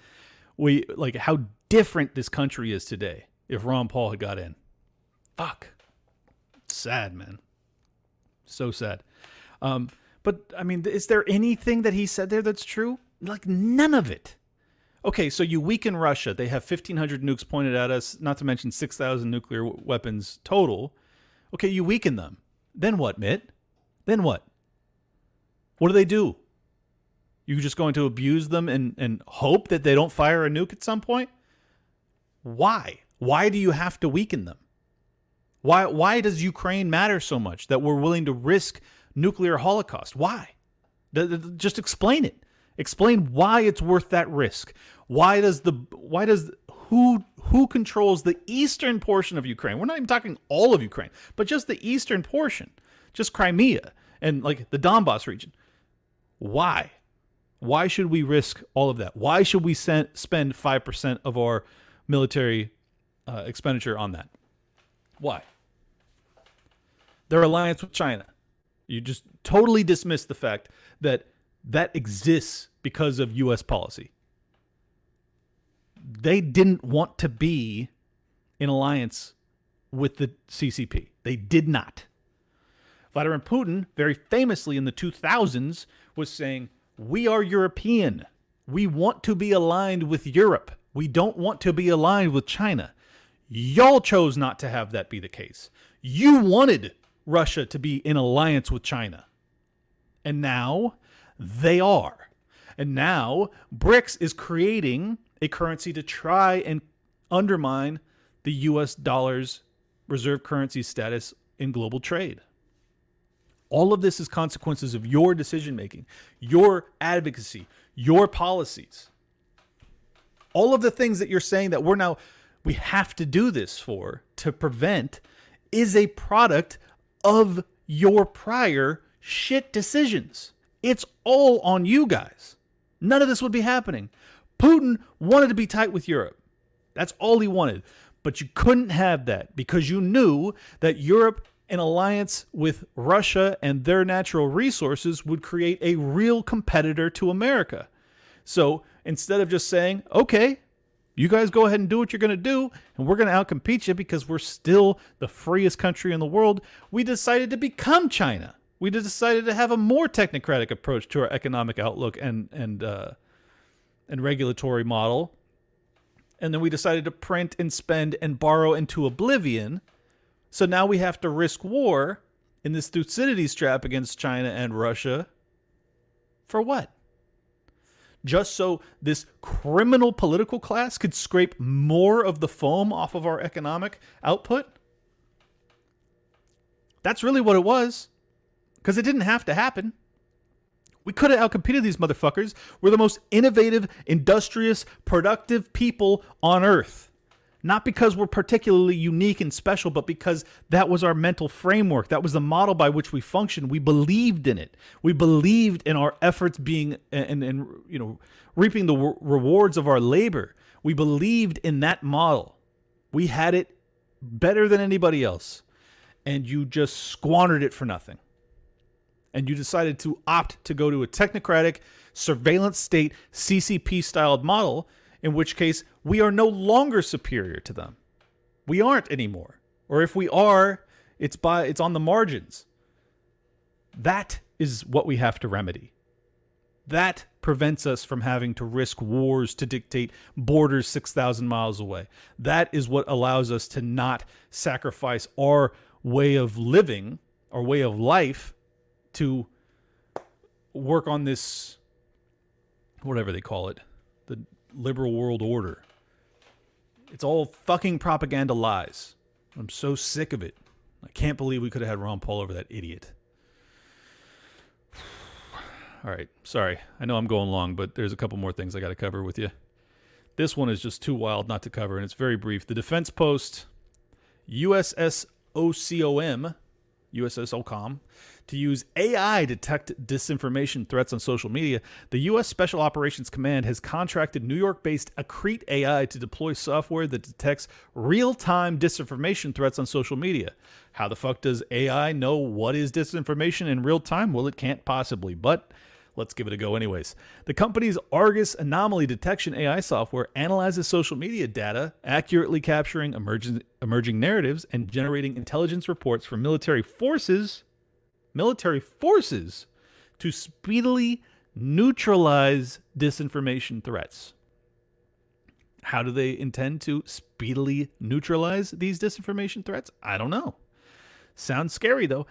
we like how different this country is today if Ron Paul had got in. Fuck. Sad, man. So sad. Um, but I mean, is there anything that he said there that's true? Like none of it. Okay, so you weaken Russia. They have 1,500 nukes pointed at us, not to mention 6,000 nuclear w- weapons total. Okay, you weaken them. Then what, Mitt? Then what? What do they do? You just going to abuse them and, and hope that they don't fire a nuke at some point? Why? Why do you have to weaken them? Why why does Ukraine matter so much that we're willing to risk nuclear holocaust? Why? Just explain it. Explain why it's worth that risk. Why does the why does who who controls the eastern portion of Ukraine? We're not even talking all of Ukraine, but just the eastern portion, just Crimea and like the Donbass region. Why? Why should we risk all of that? Why should we spend 5% of our military uh, expenditure on that? Why? Their alliance with China. You just totally dismiss the fact that that exists because of U.S. policy. They didn't want to be in alliance with the CCP. They did not. Vladimir Putin, very famously in the 2000s, was saying, we are European. We want to be aligned with Europe. We don't want to be aligned with China. Y'all chose not to have that be the case. You wanted Russia to be in alliance with China. And now they are. And now BRICS is creating a currency to try and undermine the US dollar's reserve currency status in global trade. All of this is consequences of your decision making, your advocacy, your policies. All of the things that you're saying that we're now, we have to do this for to prevent is a product of your prior shit decisions. It's all on you guys. None of this would be happening. Putin wanted to be tight with Europe. That's all he wanted. But you couldn't have that because you knew that Europe, in alliance with Russia and their natural resources, would create a real competitor to America. So instead of just saying, okay, you guys go ahead and do what you're going to do, and we're going to outcompete you because we're still the freest country in the world, we decided to become China. We decided to have a more technocratic approach to our economic outlook and and uh, and regulatory model. And then we decided to print and spend and borrow into oblivion. So now we have to risk war in this Thucydides trap against China and Russia. For what? Just so this criminal political class could scrape more of the foam off of our economic output? That's really what it was. Because it didn't have to happen. We could have outcompeted these motherfuckers. We're the most innovative, industrious, productive people on earth. Not because we're particularly unique and special, but because that was our mental framework. That was the model by which we functioned. We believed in it. We believed in our efforts being and, and you know reaping the rewards of our labor. We believed in that model. We had it better than anybody else, and you just squandered it for nothing and you decided to opt to go to a technocratic surveillance state CCP styled model, in which case we are no longer superior to them. We aren't anymore. Or if we are, it's by it's on the margins. That is what we have to remedy. That prevents us from having to risk wars to dictate borders 6,000 miles away. That is what allows us to not sacrifice our way of living, our way of life, to work on this whatever they call it liberal world order. It's all fucking propaganda lies. I'm so sick of it. I can't believe we could have had ron paul over that idiot. All right sorry. I know i'm going long but there's a couple more things i got to cover with you this one is just too wild not to cover and it's very brief. The defense post uss ocom USSOCOM to use AI to detect disinformation threats on social media, the U.S. Special Operations Command has contracted New York based Accrete AI to deploy software that detects real time disinformation threats on social media. How the fuck does AI know what is disinformation in real time? Well, it can't possibly, but let's give it a go anyways. The company's Argus anomaly detection AI software analyzes social media data, accurately capturing emerging, emerging narratives and generating intelligence reports for military forces military forces to speedily neutralize disinformation threats. How do they intend to speedily neutralize these disinformation threats? I don't know. Sounds scary though.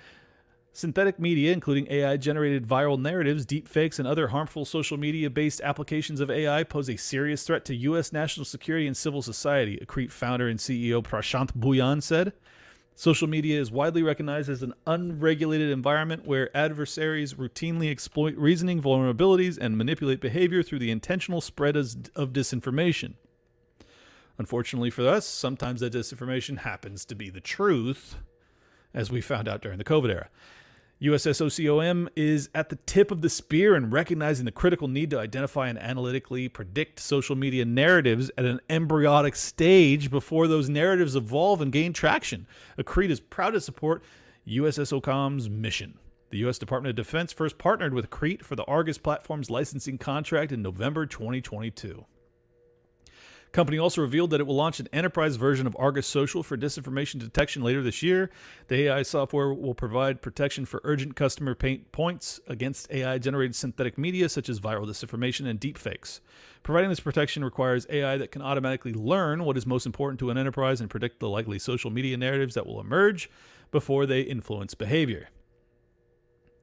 Synthetic media, including AI generated viral narratives, deepfakes, and other harmful social media based applications of AI, pose a serious threat to U.S. national security and civil society, Accrete founder and CEO Prashant Bhuyan said. Social media is widely recognized as an unregulated environment where adversaries routinely exploit reasoning vulnerabilities and manipulate behavior through the intentional spread of disinformation. Unfortunately for us, sometimes that disinformation happens to be the truth, as we found out during the COVID era. USSOCOM is at the tip of the spear in recognizing the critical need to identify and analytically predict social media narratives at an embryonic stage before those narratives evolve and gain traction. Accrete is proud to support USSOCOM's mission. The U.S. Department of Defense first partnered with Accrete for the Argus platform's licensing contract in November 2022. Company also revealed that it will launch an enterprise version of Argus Social for disinformation detection later this year. The AI software will provide protection for urgent customer pain points against AI generated synthetic media such as viral disinformation and deepfakes. Providing this protection requires AI that can automatically learn what is most important to an enterprise and predict the likely social media narratives that will emerge before they influence behavior.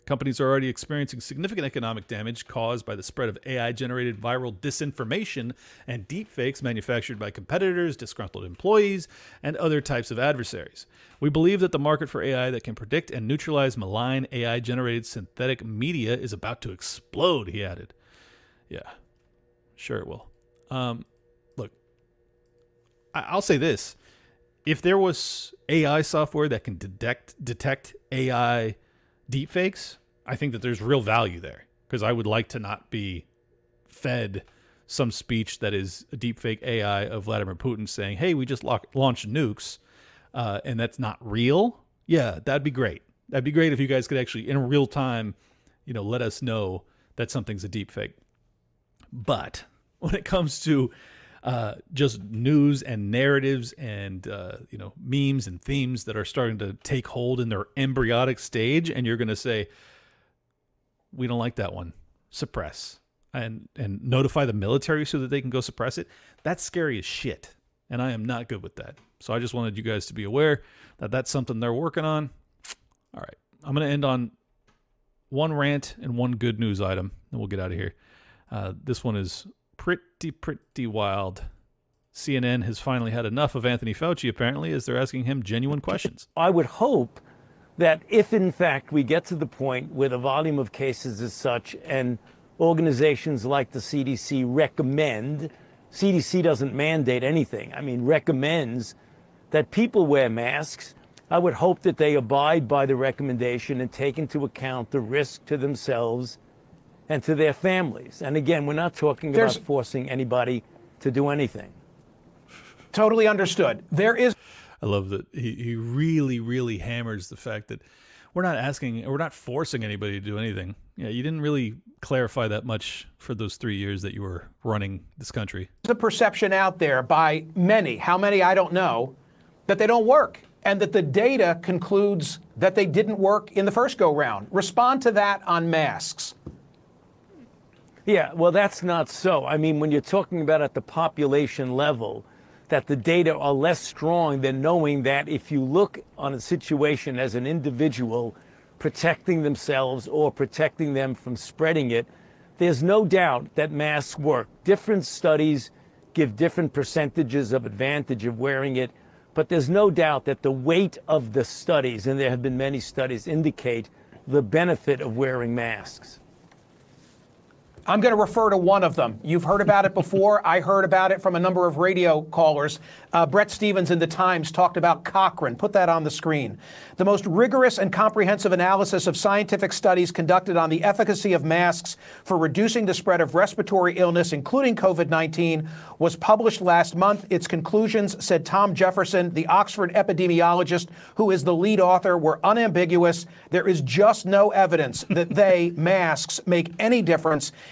Companies are already experiencing significant economic damage caused by the spread of AI generated viral disinformation and deepfakes manufactured by competitors, disgruntled employees, and other types of adversaries. We believe that the market for AI that can predict and neutralize malign AI generated synthetic media is about to explode, he added. Yeah, sure it will. Um, look, I- I'll say this if there was AI software that can detect detect AI deepfakes, I think that there's real value there because I would like to not be fed some speech that is a deepfake AI of Vladimir Putin saying, "Hey, we just lock, launched nukes," uh, and that's not real. Yeah, that'd be great. That'd be great if you guys could actually, in real time, you know, let us know that something's a deepfake. But when it comes to uh, just news and narratives and uh, you know memes and themes that are starting to take hold in their embryonic stage, and you're going to say, "We don't like that one. Suppress and and notify the military so that they can go suppress it." That's scary as shit, and I am not good with that. So I just wanted you guys to be aware that that's something they're working on. All right, I'm going to end on one rant and one good news item, and we'll get out of here. Uh, this one is pretty, pretty wild. CNN has finally had enough of Anthony Fauci, apparently, as they're asking him genuine questions. I would hope that if, in fact, we get to the point where the volume of cases is such and organizations like the CDC recommend, CDC doesn't mandate anything, I mean, recommends that people wear masks. I would hope that they abide by the recommendation and take into account the risk to themselves and to their families. And again, we're not talking There's- about forcing anybody to do anything. Totally understood. There is. I love that he, he really, really hammers the fact that we're not asking, we're not forcing anybody to do anything. Yeah, you didn't really clarify that much for those three years that you were running this country. a perception out there by many, how many I don't know, that they don't work and that the data concludes that they didn't work in the first go round. Respond to that on masks. Yeah, well, that's not so. I mean, when you're talking about at the population level, that the data are less strong than knowing that if you look on a situation as an individual protecting themselves or protecting them from spreading it, there's no doubt that masks work. Different studies give different percentages of advantage of wearing it, but there's no doubt that the weight of the studies, and there have been many studies, indicate the benefit of wearing masks. I'm going to refer to one of them. You've heard about it before. I heard about it from a number of radio callers. Uh, Bret Stephens in The Times talked about Cochrane. Put that on the screen. The most rigorous and comprehensive analysis of scientific studies conducted on the efficacy of masks for reducing the spread of respiratory illness, including COVID 19, was published last month. Its conclusions, said Tom Jefferson, the Oxford epidemiologist who is the lead author, were unambiguous. There is just no evidence that they, masks, make any difference.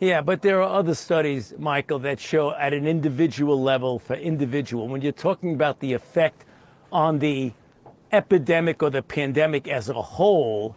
Yeah, but there are other studies, Michael, that show at an individual level for individual, when you're talking about the effect on the epidemic or the pandemic as a whole,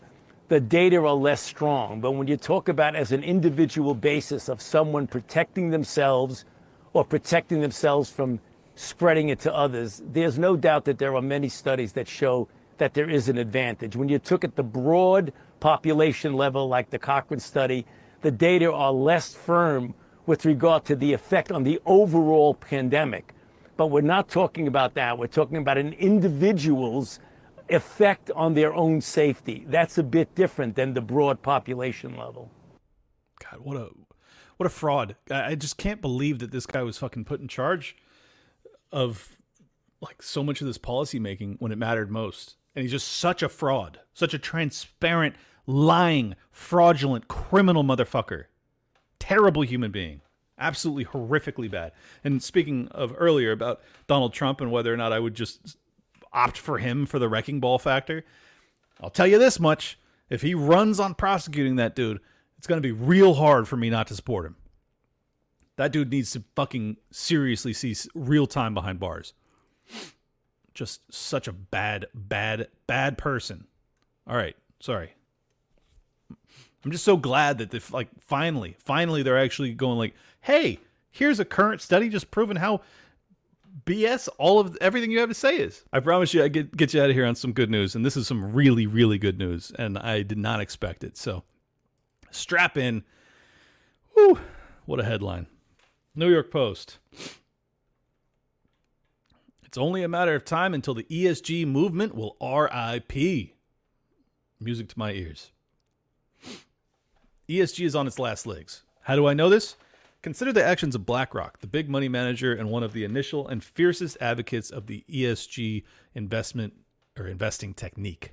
the data are less strong. But when you talk about as an individual basis of someone protecting themselves or protecting themselves from spreading it to others, there's no doubt that there are many studies that show that there is an advantage. When you took at the broad population level, like the Cochrane study, the data are less firm with regard to the effect on the overall pandemic. But we're not talking about that. We're talking about an individual's effect on their own safety. That's a bit different than the broad population level. God, what a what a fraud! I just can't believe that this guy was fucking put in charge of like so much of this policy making when it mattered most. And he's just such a fraud, such a transparent, lying, fraudulent, criminal motherfucker. Terrible human being. Absolutely horrifically bad. And speaking of earlier about Donald Trump and whether or not I would just opt for him for the wrecking ball factor, I'll tell you this much. If he runs on prosecuting that dude, it's going to be real hard for me not to support him. That dude needs to fucking seriously see real time behind bars. Just such a bad, bad, bad person. All right, sorry. I'm just so glad that they like finally, finally they're actually going like, hey, here's a current study just proving how BS all of everything you have to say is. I promise you, I get get you out of here on some good news, and this is some really, really good news, and I did not expect it. So, strap in. Whew, what a headline! New York Post. It's only a matter of time until the ESG movement will RIP. Music to my ears. ESG is on its last legs. How do I know this? Consider the actions of BlackRock, the big money manager and one of the initial and fiercest advocates of the ESG investment or investing technique.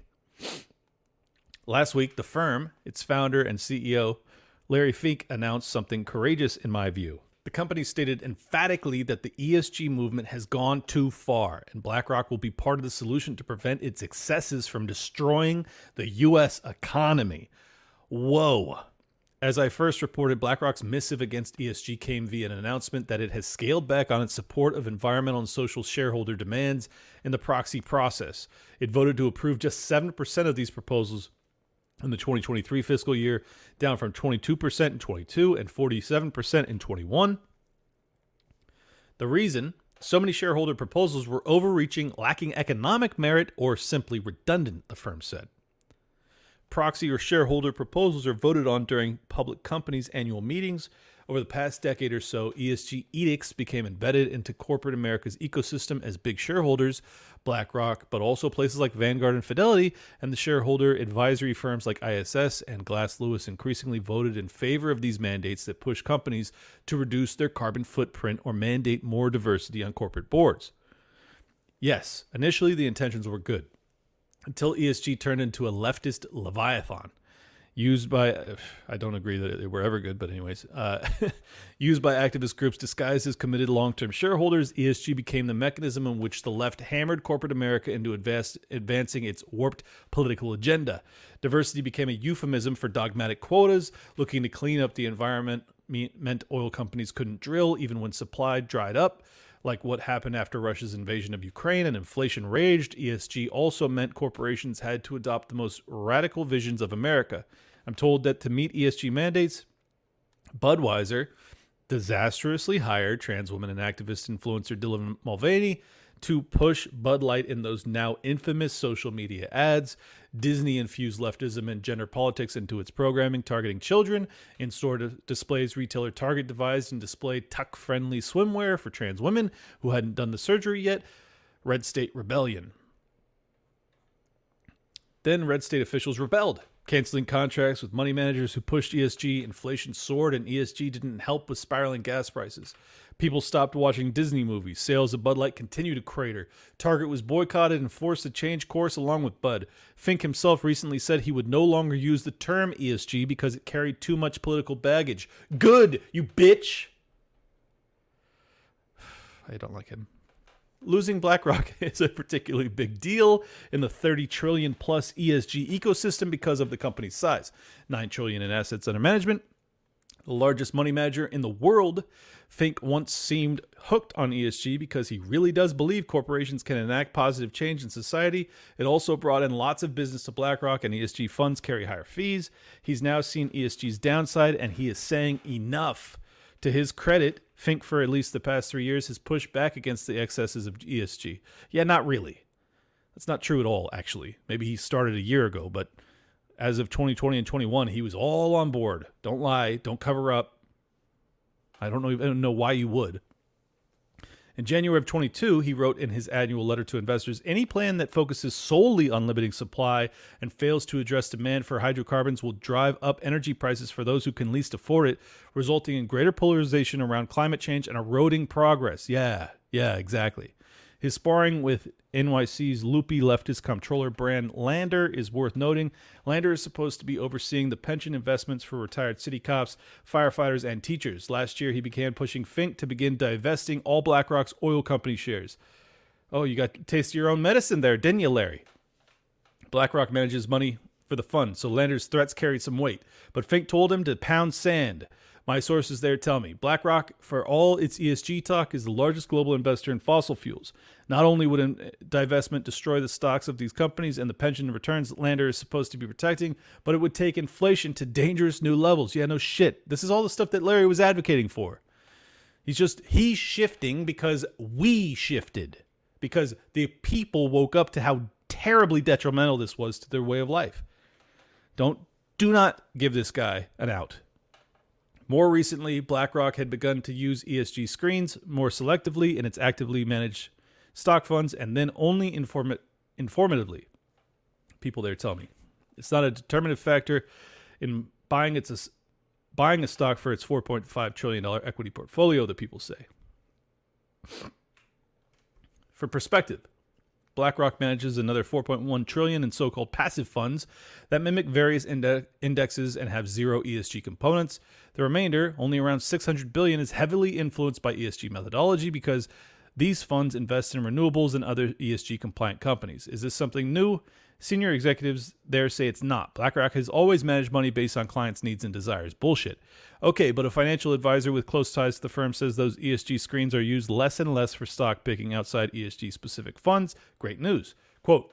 Last week, the firm, its founder and CEO, Larry Fink, announced something courageous in my view. The company stated emphatically that the ESG movement has gone too far, and BlackRock will be part of the solution to prevent its excesses from destroying the U.S. economy. Whoa. As I first reported, BlackRock's missive against ESG came via an announcement that it has scaled back on its support of environmental and social shareholder demands in the proxy process. It voted to approve just 7% of these proposals in the 2023 fiscal year, down from 22% in 22 and 47% in 21. The reason so many shareholder proposals were overreaching, lacking economic merit, or simply redundant, the firm said proxy or shareholder proposals are voted on during public companies' annual meetings. Over the past decade or so, ESG edicts became embedded into corporate America's ecosystem as big shareholders, BlackRock, but also places like Vanguard and Fidelity, and the shareholder advisory firms like ISS and Glass Lewis increasingly voted in favor of these mandates that push companies to reduce their carbon footprint or mandate more diversity on corporate boards. Yes, initially the intentions were good until ESG turned into a leftist leviathan used by I don't agree that they were ever good, but anyways, uh, used by activist groups disguised as committed long-term shareholders, ESG became the mechanism in which the left hammered corporate America into advancing its warped political agenda. Diversity became a euphemism for dogmatic quotas, looking to clean up the environment meant oil companies couldn't drill even when supply dried up like what happened after Russia's invasion of Ukraine and inflation raged, ESG also meant corporations had to adopt the most radical visions of America. I'm told that to meet ESG mandates, Budweiser disastrously hired trans woman and activist influencer Dylan Mulvaney to push Bud Light in those now infamous social media ads. Disney infused leftism and gender politics into its programming, targeting children. In store displays, retailer Target devised and displayed tuck friendly swimwear for trans women who hadn't done the surgery yet. Red State Rebellion. Then red state officials rebelled, canceling contracts with money managers who pushed ESG. Inflation soared, and ESG didn't help with spiraling gas prices. People stopped watching Disney movies. Sales of Bud Light continued to crater. Target was boycotted and forced to change course along with Bud. Fink himself recently said he would no longer use the term ESG because it carried too much political baggage. Good, you bitch. I don't like him. Losing BlackRock is a particularly big deal in the 30 trillion plus ESG ecosystem because of the company's size. 9 trillion in assets under management, the largest money manager in the world, Fink once seemed hooked on ESG because he really does believe corporations can enact positive change in society. It also brought in lots of business to BlackRock, and ESG funds carry higher fees. He's now seen ESG's downside, and he is saying enough. To his credit, Fink, for at least the past three years, has pushed back against the excesses of ESG. Yeah, not really. That's not true at all, actually. Maybe he started a year ago, but as of 2020 and 21, he was all on board. Don't lie, don't cover up. I don't know, I don't know why you would. In January of 22, he wrote in his annual letter to investors any plan that focuses solely on limiting supply and fails to address demand for hydrocarbons will drive up energy prices for those who can least afford it, resulting in greater polarization around climate change and eroding progress. Yeah, yeah, exactly. His sparring with NYC's loopy leftist comptroller Brad Lander is worth noting. Lander is supposed to be overseeing the pension investments for retired city cops, firefighters, and teachers. Last year, he began pushing Fink to begin divesting all BlackRock's oil company shares. Oh, you got taste of your own medicine there, didn't you, Larry? BlackRock manages money for the fund, so Lander's threats carried some weight. But Fink told him to pound sand. My sources there tell me BlackRock, for all its ESG talk, is the largest global investor in fossil fuels. Not only would a divestment destroy the stocks of these companies and the pension returns Lander is supposed to be protecting, but it would take inflation to dangerous new levels. Yeah, no shit. This is all the stuff that Larry was advocating for. He's just, he's shifting because we shifted, because the people woke up to how terribly detrimental this was to their way of life. Don't, do not give this guy an out. More recently, BlackRock had begun to use ESG screens more selectively in its actively managed stock funds and then only inform- informatively. People there tell me. It's not a determinative factor in buying its buying a stock for its 4.5 trillion dollar equity portfolio, the people say. For perspective, BlackRock manages another 4.1 trillion in so-called passive funds that mimic various inde- indexes and have zero ESG components. The remainder, only around 600 billion, is heavily influenced by ESG methodology because these funds invest in renewables and other ESG compliant companies. Is this something new? Senior executives there say it's not. BlackRock has always managed money based on clients' needs and desires. Bullshit. Okay, but a financial advisor with close ties to the firm says those ESG screens are used less and less for stock picking outside ESG specific funds. Great news. Quote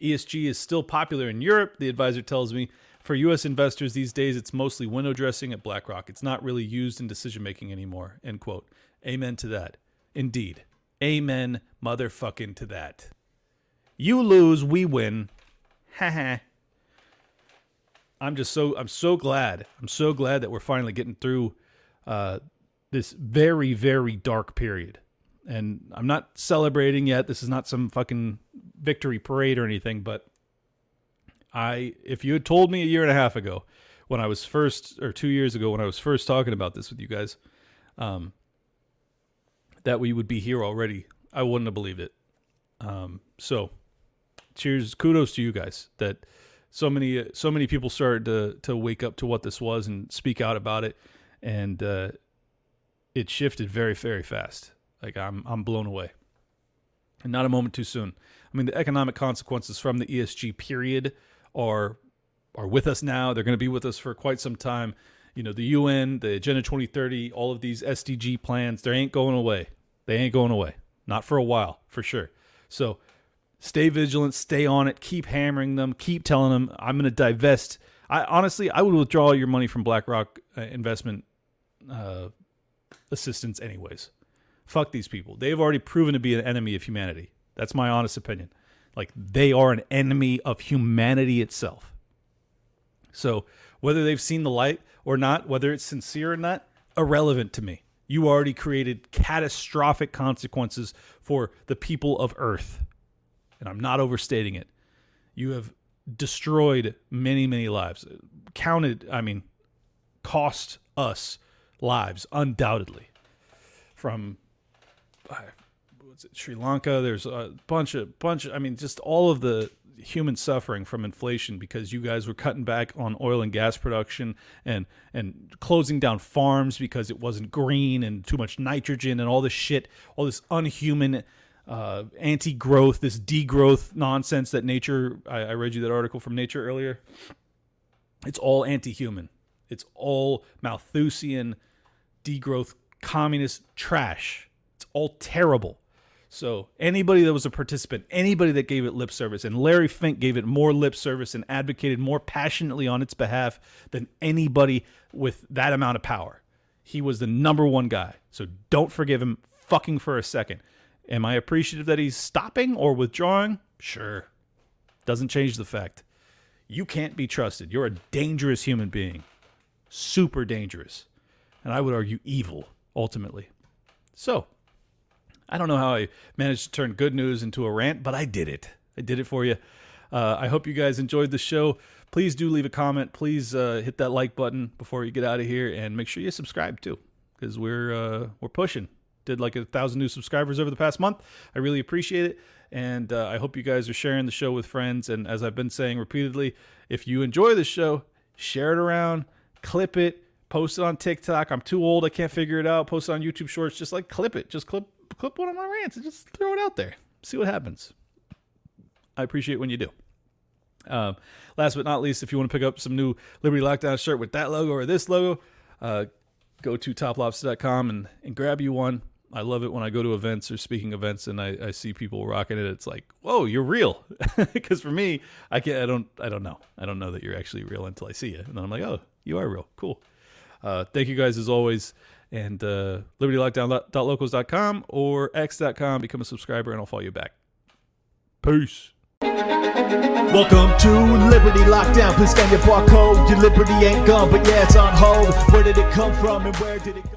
ESG is still popular in Europe, the advisor tells me. For US investors these days, it's mostly window dressing at BlackRock. It's not really used in decision making anymore. End quote. Amen to that. Indeed. Amen, motherfucking to that. You lose, we win. Haha. I'm just so I'm so glad. I'm so glad that we're finally getting through uh, this very very dark period. And I'm not celebrating yet. This is not some fucking victory parade or anything, but I if you had told me a year and a half ago when I was first or 2 years ago when I was first talking about this with you guys um, that we would be here already, I wouldn't have believed it. Um, so cheers, kudos to you guys that so many so many people started to to wake up to what this was and speak out about it, and uh, it shifted very very fast. Like I'm I'm blown away, and not a moment too soon. I mean, the economic consequences from the ESG period are are with us now. They're going to be with us for quite some time. You know, the UN, the Agenda 2030, all of these SDG plans, they ain't going away. They ain't going away. Not for a while, for sure. So stay vigilant, stay on it, keep hammering them, keep telling them I'm going to divest. I honestly, I would withdraw your money from BlackRock uh, investment uh, assistance anyways. Fuck these people. They've already proven to be an enemy of humanity. That's my honest opinion. Like they are an enemy of humanity itself. So whether they've seen the light or not, whether it's sincere or not, irrelevant to me. You already created catastrophic consequences for the people of Earth and I'm not overstating it. You have destroyed many, many lives. Counted, I mean, cost us lives, undoubtedly. From what's it, Sri Lanka, there's a bunch of bunch. Of, I mean, just all of the human suffering from inflation because you guys were cutting back on oil and gas production and and closing down farms because it wasn't green and too much nitrogen and all this shit, all this unhuman uh, anti-growth, this degrowth nonsense that nature. I, I read you that article from Nature earlier. It's all anti-human. It's all Malthusian, degrowth, communist trash. It's all terrible. So anybody that was a participant, anybody that gave it lip service, and Larry Fink gave it more lip service and advocated more passionately on its behalf than anybody with that amount of power. He was the number one guy. So don't forgive him fucking for a second. Am I appreciative that he's stopping or withdrawing? Sure. Doesn't change the fact. You can't be trusted. You're a dangerous human being. Super dangerous. And I would argue evil, ultimately. So, I don't know how I managed to turn good news into a rant, but I did it. I did it for you. Uh, I hope you guys enjoyed the show. Please do leave a comment. Please uh, hit that like button before you get out of here, and make sure you subscribe too, because we're uh, we're pushing did like a thousand new subscribers over the past month. I really appreciate it. And uh, I hope you guys are sharing the show with friends. And as I've been saying repeatedly, if you enjoy the show, share it around, clip it, post it on TikTok. I'm too old, I can't figure it out. Post it on YouTube Shorts. Just like clip it. Just clip clip one of my rants and just throw it out there. See what happens. I appreciate when you do. Um, last but not least, if you want to pick up some new Liberty Lockdown shirt with that logo or this logo, uh, go to toplobsta.com and, and grab you one. I love it when I go to events or speaking events and I, I see people rocking it. It's like, whoa, you're real. Because for me, I can't. I don't. I don't know. I don't know that you're actually real until I see you, and then I'm like, oh, you are real. Cool. Uh, thank you guys as always. And uh, libertylockdown.locals.com or x.com. Become a subscriber, and I'll follow you back. Peace. Welcome to Liberty Lockdown. Please scan your barcode. Your liberty ain't gone, but yeah, it's on hold. Where did it come from and where did it go?